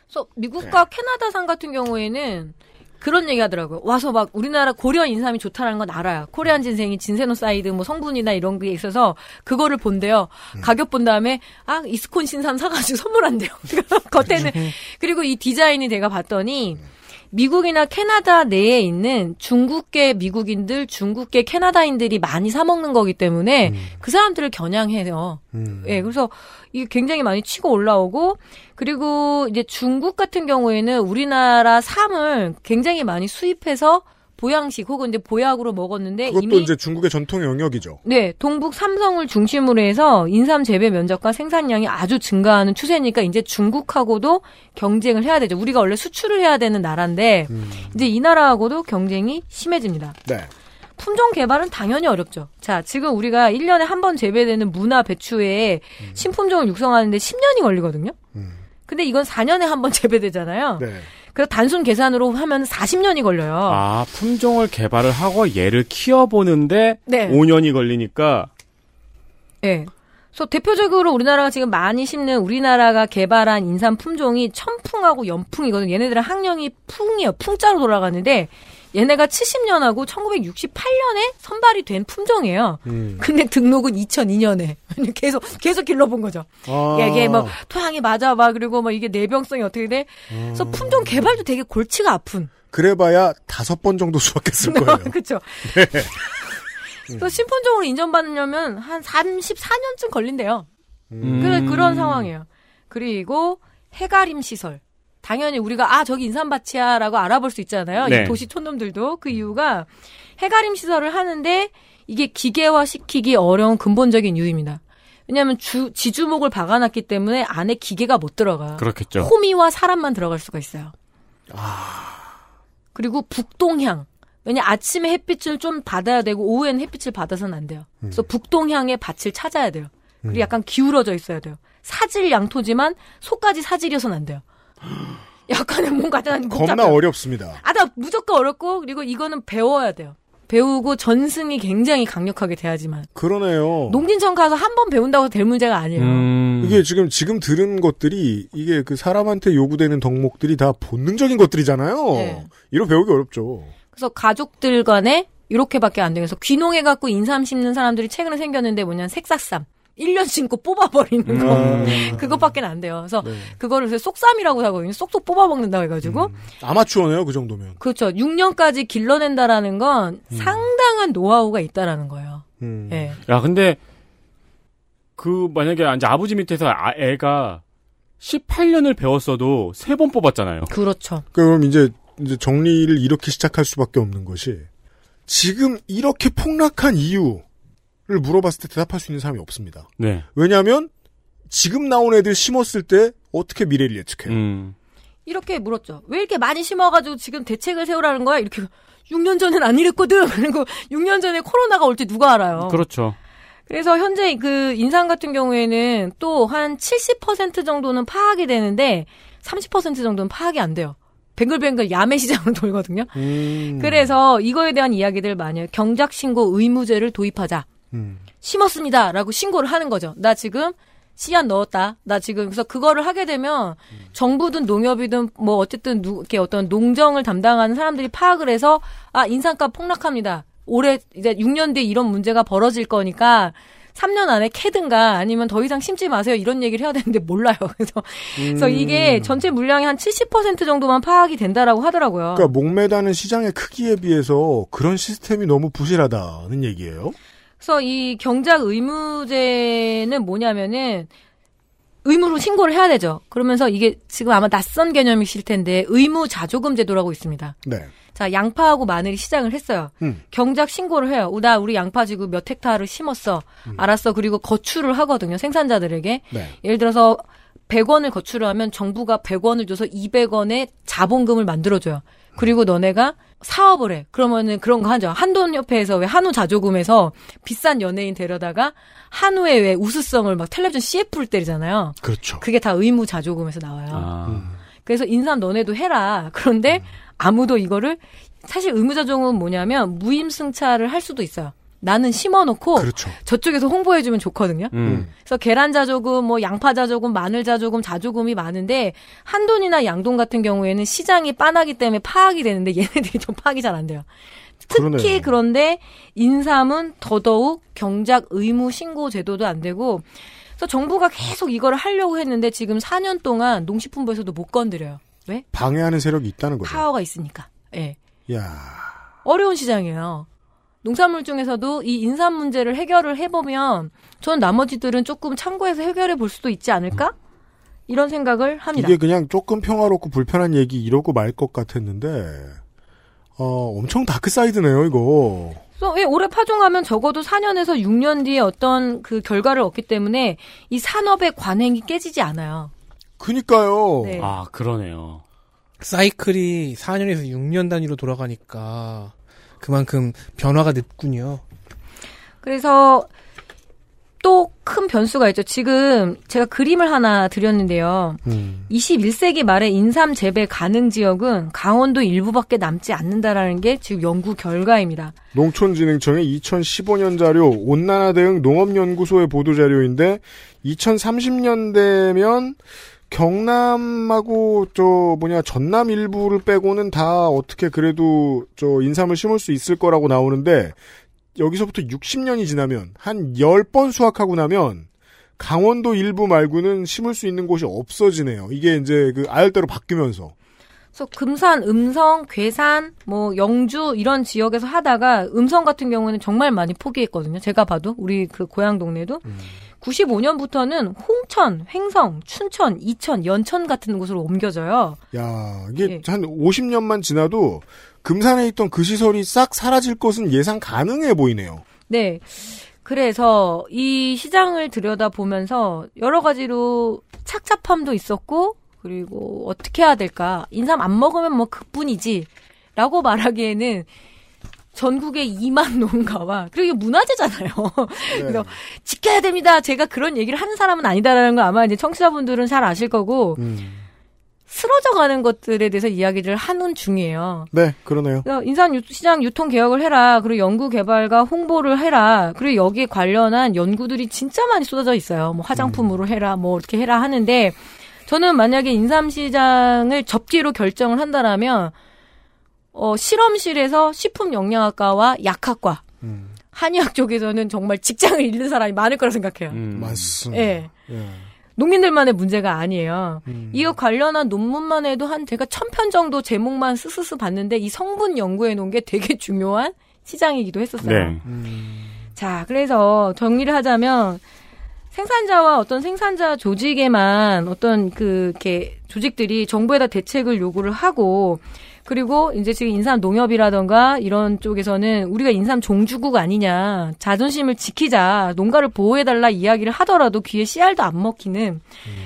그래서 미국과 캐나다산 같은 경우에는 그런 얘기 하더라고요. 와서 막 우리나라 고려 인삼이 좋다라는 건 알아요. Korean ginseng이 진세노사이드 뭐 성분이나 이런 게 있어서 그거를 본대요. 가격 본 다음에 아 이스콘 신삼 사가지고 선물한대요. 겉에는 그리고 이 디자인이 내가 봤더니 미국이나 캐나다 내에 있는 중국계 미국인들, 중국계 캐나다인들이 많이 사 먹는 거기 때문에 그 사람들을 겨냥해요. 음. 예, 그래서 이게 굉장히 많이 치고 올라오고 그리고 이제 중국 같은 경우에는 우리나라 삼을 굉장히 많이 수입해서 보양식 혹은 이제 보약으로 먹었는데 그것도 이미 이제 중국의 전통 영역이죠. 네, 동북 삼성을 중심으로 해서 인삼 재배 면적과 생산량이 아주 증가하는 추세니까 이제 중국하고도 경쟁을 해야 되죠. 우리가 원래 수출을 해야 되는 나라인데 음. 이제 이 나라하고도 경쟁이 심해집니다. 네. 품종 개발은 당연히 어렵죠. 자, 지금 우리가 1년에 한 번 재배되는 무나 배추에 신품종을 육성하는데 10년이 걸리거든요. 음. 근데 이건 4년에 한 번 재배되잖아요. 네. 그래서 단순 계산으로 하면 40년이 걸려요. 아 품종을 개발을 하고 얘를 키워보는데 네. 5년이 걸리니까 예. 그래서 대표적으로 우리나라가 지금 많이 심는 우리나라가 개발한 인삼 품종이 천풍하고 연풍이거든요. 얘네들은 학령이 풍이에요. 풍자로 돌아가는데 얘네가 70년하고 1968년에 선발이 된 품종이에요. 음. 근데 등록은 2002년에 계속 계속 길러본 거죠. 아. 야, 이게 뭐 토양이 맞아 봐 그리고 뭐 이게 내병성이 어떻게 돼? 그래서 음. 품종 개발도 되게 골치가 아픈. 그래봐야 다섯 번 정도 수확했을 거예요. 그렇죠. 네. 그래서 신품종으로 인정받으려면 한 34년쯤 걸린대요. 음. 그래 그런 상황이에요. 그리고 해가림 시설. 당연히 우리가 아 저기 인삼밭이야라고 알아볼 수 있잖아요. 네. 이 도시 촌놈들도 그 이유가 해가림 시설을 하는데 이게 기계화 시키기 어려운 근본적인 이유입니다. 왜냐하면 주, 지주목을 박아놨기 때문에 안에 기계가 못 들어가. 그렇겠죠. 호미와 사람만 들어갈 수가 있어요. 그리고 북동향. 왜냐 아침에 햇빛을 좀 받아야 되고 오후에는 햇빛을 받아서는 안 돼요. 그래서 북동향의 밭을 찾아야 돼요. 그리고 약간 기울어져 있어야 돼요. 사질 양토지만 속까지 사질이어서는 안 돼요. 약간의 뭔가 좀 겁나. 어렵습니다. 아, 나 무조건 어렵고 그리고 이거는 배워야 돼요. 배우고 전승이 굉장히 강력하게 돼야지만 그러네요. 농진청 가서 한 번 배운다고 될 문제가 아니에요. 음. 이게 지금 지금 들은 것들이 이게 그 사람한테 요구되는 덕목들이 다 본능적인 것들이잖아요. 네. 이런 배우기 어렵죠. 그래서 가족들 간에 이렇게밖에 안 돼요. 그래서 귀농해갖고 인삼 심는 사람들이 최근에 생겼는데 뭐냐면 색삭삼. 1년 심고 뽑아버리는 거. 음. 그것밖에 안 돼요. 그래서 네. 그거를 그래서 쏙삼이라고 하거든요. 쏙쏙 뽑아먹는다고 해가지고. 음. 아마추어네요, 그 정도면. 그렇죠. 6년까지 길러낸다라는 건 상당한 노하우가 있다라는 거예요. 음. 예. 야, 근데 그 만약에 이제 아버지 밑에서 아- 애가 18년을 배웠어도 세 번 뽑았잖아요. 그렇죠. 그럼 이제 이제 정리를 이렇게 시작할 수밖에 없는 것이 지금 이렇게 폭락한 이유를 물어봤을 때 대답할 수 있는 사람이 없습니다. 네. 왜냐하면 지금 나온 애들 심었을 때 어떻게 미래를 예측해요? 음. 이렇게 물었죠. 왜 이렇게 많이 심어가지고 지금 대책을 세우라는 거야? 이렇게 6년 전엔 안 이랬거든. 그리고 6년 전에 코로나가 올때 누가 알아요? 그렇죠. 그래서 현재 그 인상 같은 경우에는 또 한 70% 정도는 파악이 되는데 30% 정도는 파악이 안 돼요. 뱅글뱅글 야매 시장을 돌거든요. 음. 그래서 이거에 대한 이야기들 많이 해요. 경작 신고 의무제를 도입하자. 음. 심었습니다라고 신고를 하는 거죠. 나 지금 씨앗 넣었다. 나 지금 그래서 그거를 하게 되면 정부든 농협이든 뭐 어쨌든 누, 이렇게 어떤 농정을 담당하는 사람들이 파악을 해서 아 인상값 폭락합니다. 올해 이제 6년 뒤에 이런 문제가 벌어질 거니까 3년 안에 캐든가 아니면 더 이상 심지 마세요 이런 얘기를 해야 되는데 몰라요. 그래서 그래서 음. 이게 전체 물량의 한 70% 정도만 파악이 된다라고 하더라고요. 그러니까 목매다는 시장의 크기에 비해서 그런 시스템이 너무 부실하다는 얘기예요. 그래서 이 경작 의무제는 뭐냐면은 의무로 신고를 해야 되죠. 그러면서 이게 지금 아마 낯선 개념이실 텐데 의무 자조금 제도라고 있습니다. 네. 자, 양파하고 마늘이 시작을 했어요. 음. 경작 신고를 해요. 나 우리 양파 지금 몇 헥타르 심었어. 알았어. 그리고 거출을 하거든요. 생산자들에게. 네. 예를 들어서 100원을 거출을 하면 정부가 100원을 줘서 200원의 자본금을 만들어줘요. 그리고 너네가 사업을 해. 그러면은 그런 거 하죠. 한돈협회에서 왜 한우 자조금에서 비싼 연예인 데려다가 한우의 왜 우수성을 막 텔레비전 CF를 때리잖아요. 그렇죠. 그게 다 의무 자조금에서 나와요. 아. 그래서 인삼 너네도 해라. 그런데 아무도 이거를 사실 의무자종은 뭐냐면 무임승차를 할 수도 있어요. 나는 심어놓고 그렇죠. 저쪽에서 홍보해주면 좋거든요. 음. 그래서 계란 자조금, 뭐 양파 자조금, 마늘 자조금, 자조금이 많은데 한돈이나 양돈 같은 경우에는 시장이 빠나기 때문에 파악이 되는데 얘네들이 좀 파악이 잘 안 돼요. 특히 그러네요. 그런데 인삼은 더더욱 경작 의무 신고 제도도 안 되고 그래서 정부가 계속 이거를 하려고 했는데 지금 4년 동안 농식품부에서도 못 건드려요. 왜? 방해하는 세력이 있다는 거죠. 파워가 있으니까. 예. 야. 어려운 시장이에요. 농산물 중에서도 이 인삼 문제를 해결을 해보면 전 나머지들은 조금 참고해서 해결해 볼 수도 있지 않을까? 이런 생각을 합니다. 이게 그냥 조금 평화롭고 불편한 얘기 이러고 말 것 같았는데 어, 엄청 다크사이드네요, 이거. 그래서 예, 올해 파종하면 적어도 4년에서 6년 뒤에 어떤 그 결과를 얻기 때문에 이 산업의 관행이 깨지지 않아요. 그니까요. 네. 아, 그러네요. 사이클이 4년에서 6년 단위로 돌아가니까 그만큼 변화가 늦군요. 그래서 또 큰 변수가 있죠. 지금 제가 그림을 하나 드렸는데요. 음. 21세기 말에 인삼 재배 가능 지역은 강원도 일부밖에 남지 않는다라는 게 지금 연구 결과입니다. 농촌진흥청의 2015년 자료 온난화 대응 농업연구소의 보도 자료인데 2030년 되면 경남하고 저 뭐냐 전남 일부를 빼고는 다 어떻게 그래도 저 인삼을 심을 수 있을 거라고 나오는데 여기서부터 60년이 지나면 한 10번 수확하고 나면 강원도 일부 말고는 심을 수 있는 곳이 없어지네요. 이게 이제 그 아열대로 바뀌면서. 그래서 금산, 음성, 괴산, 뭐 영주 이런 지역에서 하다가 음성 같은 경우는 정말 많이 포기했거든요. 제가 봐도 우리 그 고향 동네도 95년부터는 홍천, 횡성, 춘천, 이천, 연천 같은 곳으로 옮겨져요. 야, 이게 예. 한 50년만 지나도 금산에 있던 그 시설이 싹 사라질 것은 예상 가능해 보이네요. 네. 그래서 이 시장을 들여다보면서 여러 가지로 착잡함도 있었고 그리고 어떻게 해야 될까? 인삼 안 먹으면 뭐 그뿐이지. 라고 말하기에는 전국의 2만 농가와 그리고 이게 문화재잖아요. 그래서 지켜야 됩니다. 제가 그런 얘기를 하는 사람은 아니다라는 거 아마 이제 청취자분들은 잘 아실 거고 쓰러져 가는 것들에 대해서 이야기를 하는 중이에요. 네, 그러네요. 유- 시장 유통 개혁을 해라. 그리고 연구 개발과 홍보를 해라. 그리고 여기에 관련한 연구들이 진짜 많이 쏟아져 있어요. 뭐 화장품으로 해라, 뭐 이렇게 해라 하는데 저는 만약에 인삼 시장을 접기로 결정을 한다라면 어 실험실에서 식품 영양학과와 약학과 한의학 쪽에서는 정말 직장을 잃는 사람이 많을 거라 생각해요. 맞습니다. 예. 예. 농민들만의 문제가 아니에요. 음. 이거 관련한 논문만 해도 한 제가 천 편 정도 제목만 스스스 봤는데 이 성분 연구해 놓은 게 되게 중요한 시장이기도 했었어요. 네. 자, 그래서 정리를 하자면 생산자와 어떤 생산자 조직에만 어떤 그 이렇게 조직들이 정부에다 대책을 요구를 하고 그리고 이제 지금 인삼 농협이라던가 이런 쪽에서는 우리가 인삼 종주국 아니냐 자존심을 지키자 농가를 보호해달라 이야기를 하더라도 귀에 씨알도 안 먹히는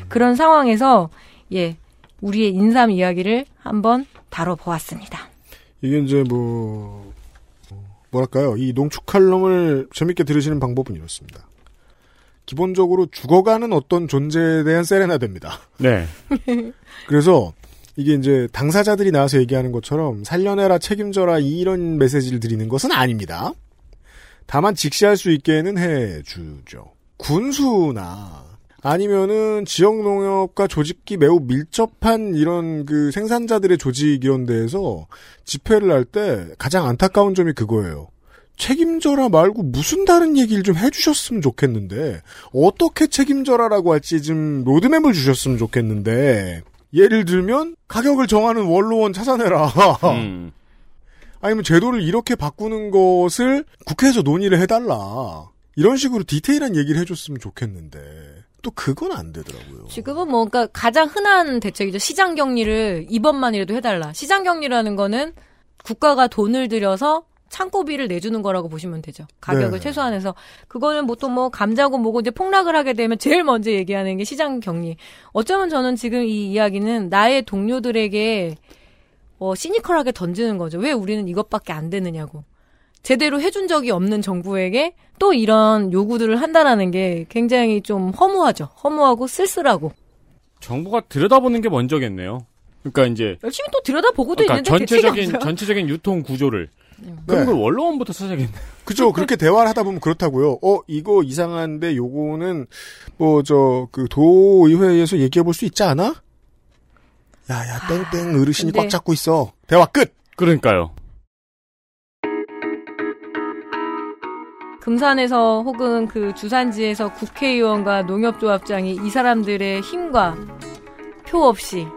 그런 상황에서 예 우리의 인삼 이야기를 한번 다뤄보았습니다. 이게 이제 뭐 뭐랄까요? 이 농축 칼럼을 재밌게 들으시는 방법은 이렇습니다. 기본적으로 죽어가는 어떤 존재에 대한 세레나데입니다. 네. 그래서 이게 이제 당사자들이 나와서 얘기하는 것처럼 살려내라 책임져라 이런 메시지를 드리는 것은 아닙니다. 다만 직시할 수 있게는 해주죠. 군수나 아니면은 지역 농협과 조직기 매우 밀접한 이런 그 생산자들의 조직 이런 데에서 집회를 할 때 가장 안타까운 점이 그거예요. 책임져라 말고 무슨 다른 얘기를 좀 해주셨으면 좋겠는데 어떻게 책임져라라고 할지 좀 로드맵을 주셨으면 좋겠는데 예를 들면 가격을 정하는 원로원 찾아내라. 음. 아니면 제도를 이렇게 바꾸는 것을 국회에서 논의를 해달라. 이런 식으로 디테일한 얘기를 해줬으면 좋겠는데 또 그건 안 되더라고요. 지금은 뭐, 그러니까 가장 흔한 대책이죠. 시장 격리를 이번만이라도 해달라. 시장 격리라는 거는 국가가 돈을 들여서 창고비를 내주는 거라고 보시면 되죠. 가격을 네. 최소한해서 그거는 보통 뭐 감자고 뭐고 이제 폭락을 하게 되면 제일 먼저 얘기하는 게 시장 격리. 어쩌면 저는 지금 이 이야기는 나의 동료들에게 어, 시니컬하게 던지는 거죠. 왜 우리는 이것밖에 안 되느냐고. 제대로 해준 적이 없는 정부에게 또 이런 요구들을 한다라는 게 굉장히 좀 허무하죠. 허무하고 쓸쓸하고. 정부가 들여다보는 게 먼저겠네요. 그러니까 이제 열심히 또 들여다보고도 그러니까 있는데 전체적인. 전체적인 유통 구조를 네. 그런 걸 원로원부터 찾아야겠네. 그죠. 그렇게 대화를 하다 보면 그렇다고요. 어, 이거 이상한데 요거는 뭐 저 그 도의회에서 얘기해 볼 수 있지 않아? 야 야 땡땡 어르신이 근데- 꽉 잡고 있어. 대화 끝. 그러니까요. 금산에서 혹은 그 주산지에서 국회의원과 농협조합장이 이 사람들의 힘과 표 없이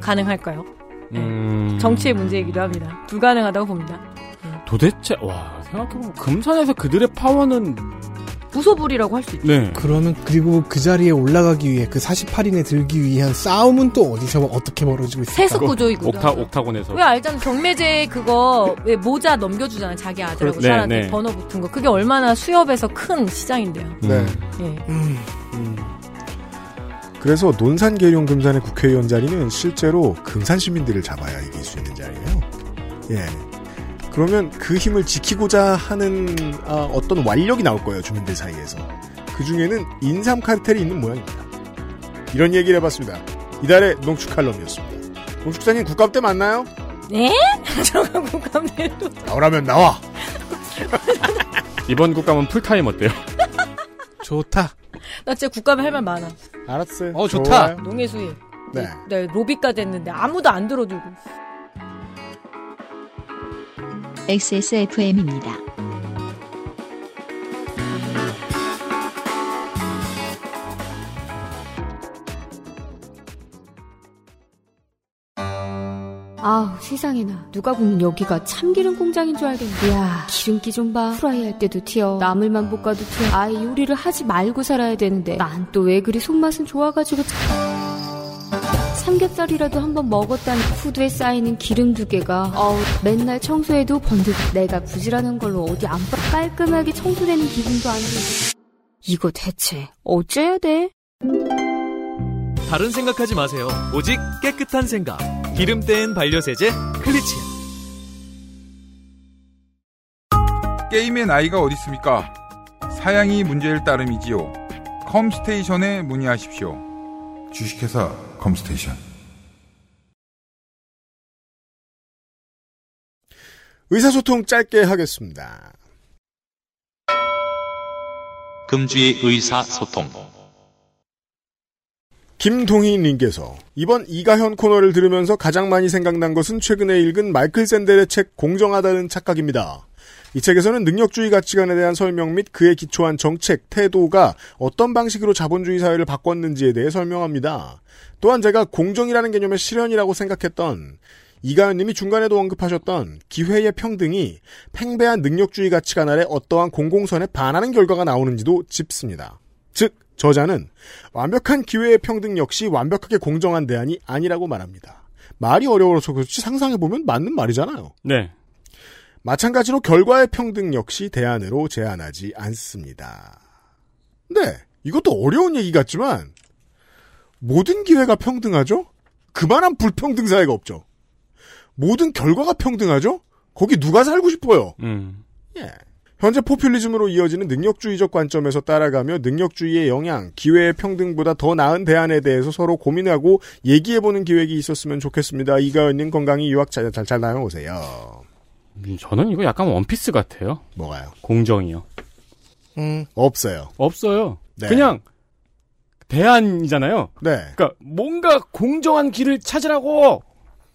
가능할까요? 음. 정치의 문제이기도 합니다. 불가능하다고 봅니다. 도대체 와 생각해보면 금산에서 그들의 파워는 무소불이라고 할 수 있죠. 네. 그러면 그리고 그 자리에 올라가기 위해 그 48인에 들기 위한 싸움은 또 어디서 어떻게 벌어지고 있을까? 세습 구조이구나. 옥타 옥타곤에서 왜 알잖아 경매제 그거 왜 모자 넘겨주잖아 자기 아들하고 그렇- 네, 딸한테 네. 번호 붙은 거 그게 얼마나 수협에서 큰 시장인데요. 네. 예. 음. 그래서 논산 계룡 금산의 국회의원 자리는 실제로 금산 시민들을 잡아야 이길 수 있는 자리예요. 예. 그러면 그 힘을 지키고자 하는 아, 어떤 완력이 나올 거예요 주민들 사이에서. 그 중에는 인삼 카르텔이 있는 모양입니다. 이런 얘기를 해봤습니다. 이달의 농축 칼럼이었습니다. 농축사님 국감 때 만나요? 네? 저가 국감대로 나오라면 나와. 이번 국감은 풀타임 어때요? 좋다. 나 진짜 국감에 할 말 많아. 알았어요. 어, 좋다. 좋아요. 농해수위 네. 네, 로비까지 했는데 아무도 안 들어주고. XSFM입니다. 아우 세상에나. 누가 보면 여기가 참기름 공장인 줄 알겠네. 이야 기름기 좀 봐. 프라이 할 때도 튀어. 나물만 볶아도 튀어. 아예 요리를 하지 말고 살아야 되는데. 난 또 왜 그리 손맛은 좋아가지고 참- 삼겹살이라도 한번 먹었다니 후드에 쌓이는 기름 두 개가 어우 맨날 청소해도 번득 내가 부지런한 걸로 어디 안 빠- 깔끔하게 청소되는 기분도 안 들고 이거 대체 어째야 돼? 다른 생각하지 마세요. 오직 깨끗한 생각. 기름 뗀 반려세제 클리친. 게임의 나이가 어디 있습니까? 사양이 문제일 따름이지요. 컴스테이션에 문의하십시오. 주식회사 컴스테이션. 의사소통 짧게 하겠습니다. 금주의 의사소통. 김동희님께서 이번 이가현 코너를 들으면서 가장 많이 생각난 것은 최근에 읽은 마이클 샌델의 책 공정하다는 착각입니다. 이 책에서는 능력주의 가치관에 대한 설명 및 그에 기초한 정책, 태도가 어떤 방식으로 자본주의 사회를 바꿨는지에 대해 설명합니다. 또한 제가 공정이라는 개념의 실현이라고 생각했던 이가연님이 중간에도 언급하셨던 기회의 평등이 팽배한 능력주의 가치관 아래 어떠한 공공선에 반하는 결과가 나오는지도 짚습니다. 즉 저자는 완벽한 기회의 평등 역시 완벽하게 공정한 대안이 아니라고 말합니다. 말이 어려워서 그렇지 상상해보면 맞는 말이잖아요. 네. 마찬가지로 결과의 평등 역시 대안으로 제한하지 않습니다. 네, 이것도 어려운 얘기 같지만 모든 기회가 평등하죠? 그만한 불평등 사회가 없죠. 모든 결과가 평등하죠? 거기 누가 살고 싶어요? 음. 예. 현재 포퓰리즘으로 이어지는 능력주의적 관점에서 따라가며 능력주의의 영향, 기회의 평등보다 더 나은 대안에 대해서 서로 고민하고 얘기해보는 기획이 있었으면 좋겠습니다. 이가연님 건강히 유학 잘, 잘, 잘 다녀오세요. 음, 저는 이거 약간 원피스 같아요. 뭐가요? 공정이요. 음. 없어요. 없어요. 네. 그냥 대안이잖아요. 네. 그러니까 뭔가 공정한 길을 찾으라고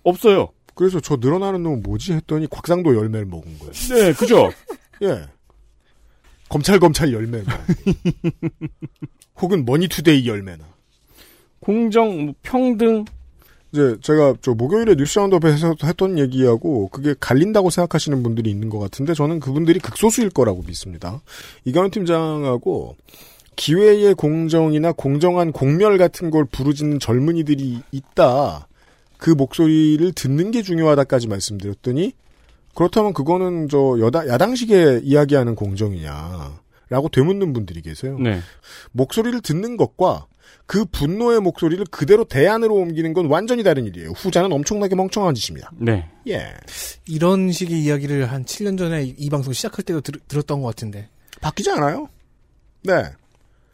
없어요. 그래서 저 늘어나는 놈은 뭐지 했더니 곽상도 열매를 먹은 거예요. 네, 그죠? 예. 검찰 검찰 열매나. 혹은 머니투데이 열매나. 공정, 뭐 평등. 이제 제가 저 목요일에 뉴스 라운드업에서 했던 얘기하고 그게 갈린다고 생각하시는 분들이 있는 것 같은데 저는 그분들이 극소수일 거라고 믿습니다. 이가연 팀장하고 기회의 공정이나 공정한 공멸 같은 걸 부르짖는 젊은이들이 있다. 그 목소리를 듣는 게 중요하다까지 말씀드렸더니 그렇다면 그거는 저 여당 야당식에 이야기하는 공정이냐 라고 되묻는 분들이 계세요. 네. 목소리를 듣는 것과 그 분노의 목소리를 그대로 대안으로 옮기는 건 완전히 다른 일이에요. 후자는 엄청나게 멍청한 짓입니다. 네. 예. 이런 식의 이야기를 한 7년 전에 이, 이 방송 시작할 때도 들, 들었던 것 같은데. 바뀌지 않아요? 네.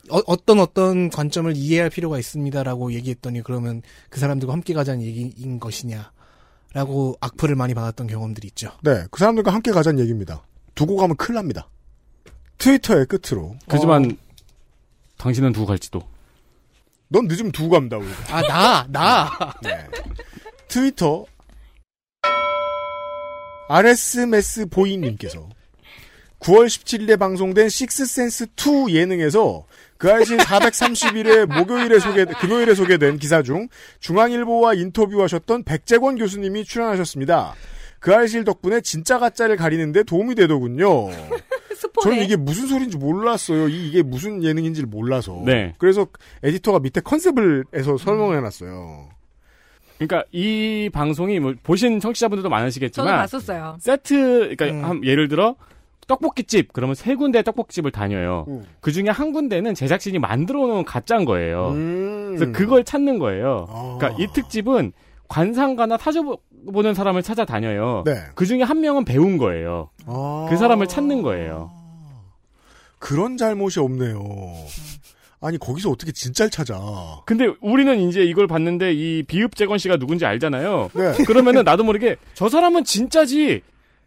어, 떤 어떤 관점을 이해할 필요가 있습니다라고 얘기했더니 그러면 그 사람들과 함께 가자는 얘기인 것이냐. 라고 악플을 많이 받았던 경험들이 있죠. 네. 그 사람들과 함께 가자는 얘기입니다. 두고 가면 큰일 납니다. 트위터의 끝으로. 그지만 어, 당신은 두고 갈지도. 넌 늦으면 두고 갑니다. 우리가. 아, 나, 나. 네. 트위터 RS메스 보이님께서 9월 17일에 방송된 식스센스 2 예능에서 그 알실 431회 목요일에 소개, 금요일에 소개된 기사 중 중앙일보와 인터뷰하셨던 백재권 교수님이 출연하셨습니다. 그 알실 덕분에 진짜 가짜를 가리는데 도움이 되더군요. 저는 이게 무슨 소리인지 몰랐어요. 이, 이게 무슨 예능인지를 몰라서. 네. 그래서 에디터가 밑에 컨셉을 해서 설명을 해놨어요. 그러니까 이 방송이 뭐 보신 청취자분들도 많으시겠지만 봤었어요. 세트 그러니까 한 예를 들어 떡볶이집 그러면 세 군데 떡볶이집을 다녀요. 음. 그 중에 한 군데는 제작진이 만들어 놓은 가짜인 거예요. 음. 그래서 그걸 찾는 거예요. 아. 그러니까 이 특집은 관상가나 타줘보는 사람을 찾아다녀요. 네. 그 중에 한 명은 배운 거예요. 아. 그 사람을 찾는 거예요. 그런 잘못이 없네요. 아니 거기서 어떻게 진짜를 찾아? 근데 우리는 이제 이걸 봤는데 이 비읍 재건 씨가 누군지 알잖아요. 네. 그러면은 나도 모르게 저 사람은 진짜지.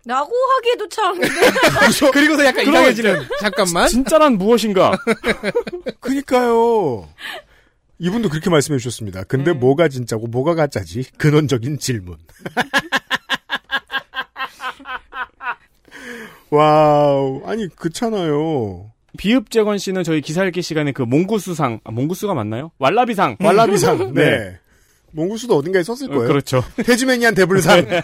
라고 하기에도 참. 그리고서 약간 이상해지는. 잠깐만. 진짜란 무엇인가? 그니까요. 이분도 그렇게 말씀해 주셨습니다. 근데 뭐가 진짜고 뭐가 가짜지? 근원적인 질문. Wow. 아니, 그렇잖아요. 비읍재건 씨는 저희 기사 읽기 시간에 그 몽구스상, 아, 몽구스가 맞나요? 왈라비상. 왈라비상. 네. 몽구스도 어딘가에 썼을 어, 거예요. 그렇죠. Tasmanian devil상.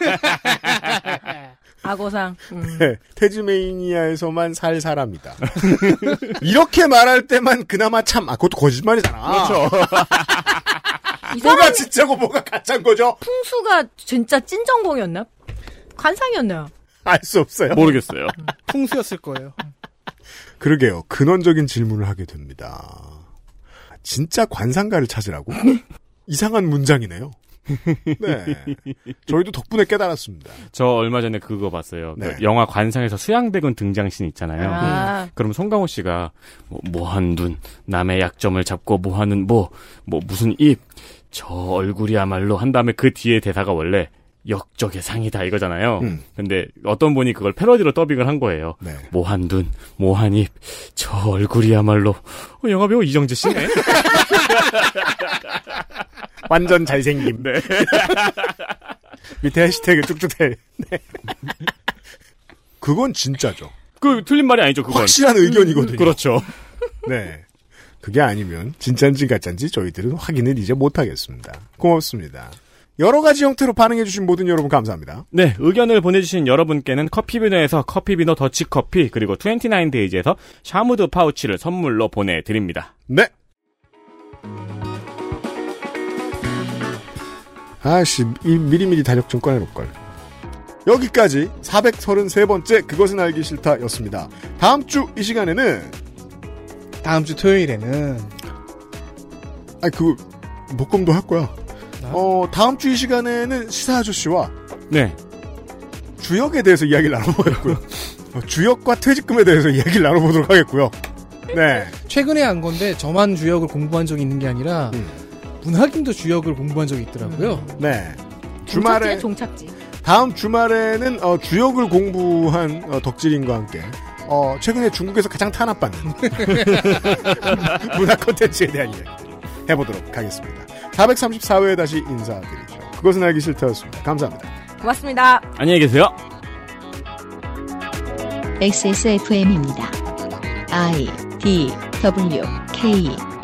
악어상. 음. 네, 태즈메니아에서만 살 사람이다. 이렇게 말할 때만 그나마 참, 아, 그것도 거짓말이잖아. 그렇죠. 이 뭐가 진짜고 뭐가 가짜인 거죠? 풍수가 진짜 찐전공이었나? 관상이었나요? 알 수 없어요. 모르겠어요. 풍수였을 거예요. 그러게요. 근원적인 질문을 하게 됩니다. 진짜 관상가를 찾으라고? 이상한 문장이네요. 네. 저희도 덕분에 깨달았습니다. 저 얼마 전에 그거 봤어요. 그 네. 영화 관상에서 수양대군 등장신 있잖아요. 아. 그럼 송강호 씨가 뭐, 뭐한 눈, 남의 약점을 잡고 뭐하는 뭐, 뭐 무슨 입, 저 얼굴이야말로 한 다음에 그 뒤에 대사가 원래 역적의 상이다 이거잖아요. 음. 근데 어떤 분이 그걸 패러디로 더빙을 한 거예요. 네. 뭐한 눈, 뭐한 입, 저 얼굴이야말로 어, 영화배우 이정재 씨네. 완전 잘생김. 네. 밑에 해시태그 쭉쭉 대. 네. 그건 진짜죠. 그 틀린 말이 아니죠. 그건. 확실한 의견이거든요. 그렇죠. 네. 그게 아니면 진짜인지 가짜인지 저희들은 확인을 이제 못하겠습니다. 고맙습니다. 여러 가지 형태로 반응해주신 모든 여러분 감사합니다. 네, 의견을 보내주신 여러분께는 커피비노에서 커피비노 더치커피 그리고 29데이즈에서 샤무드 파우치를 선물로 보내드립니다. 네. 아씨, 이 미리미리 달력 좀 꺼내놓을걸. 여기까지 433번째 그것은 알기 싫다 였습니다. 다음 주 이 시간에는, 다음 주 토요일에는 아 그, 목금도 할 거야. 어, 다음 주 이 시간에는 시사 아저씨와 네. 주역에 대해서 이야기를 나눠보겠고요. 어, 주역과 퇴직금에 대해서 이야기를 나눠보도록 하겠고요. 네. 최근에 한 건데 저만 주역을 공부한 적이 있는 게 아니라 음. 문학인도 주역을 공부한 적이 있더라고요. 네. 주말에, 종착지. 다음 주말에는 어, 주역을 공부한 어, 덕질인과 함께 어, 최근에 중국에서 가장 탄압받는 문화 콘텐츠에 대한 이야기 해보도록 하겠습니다. 434회에 다시 인사드리죠. 그것은 알기 싫다였습니다. 감사합니다. 고맙습니다. 안녕히 계세요. XSFM입니다. I D W K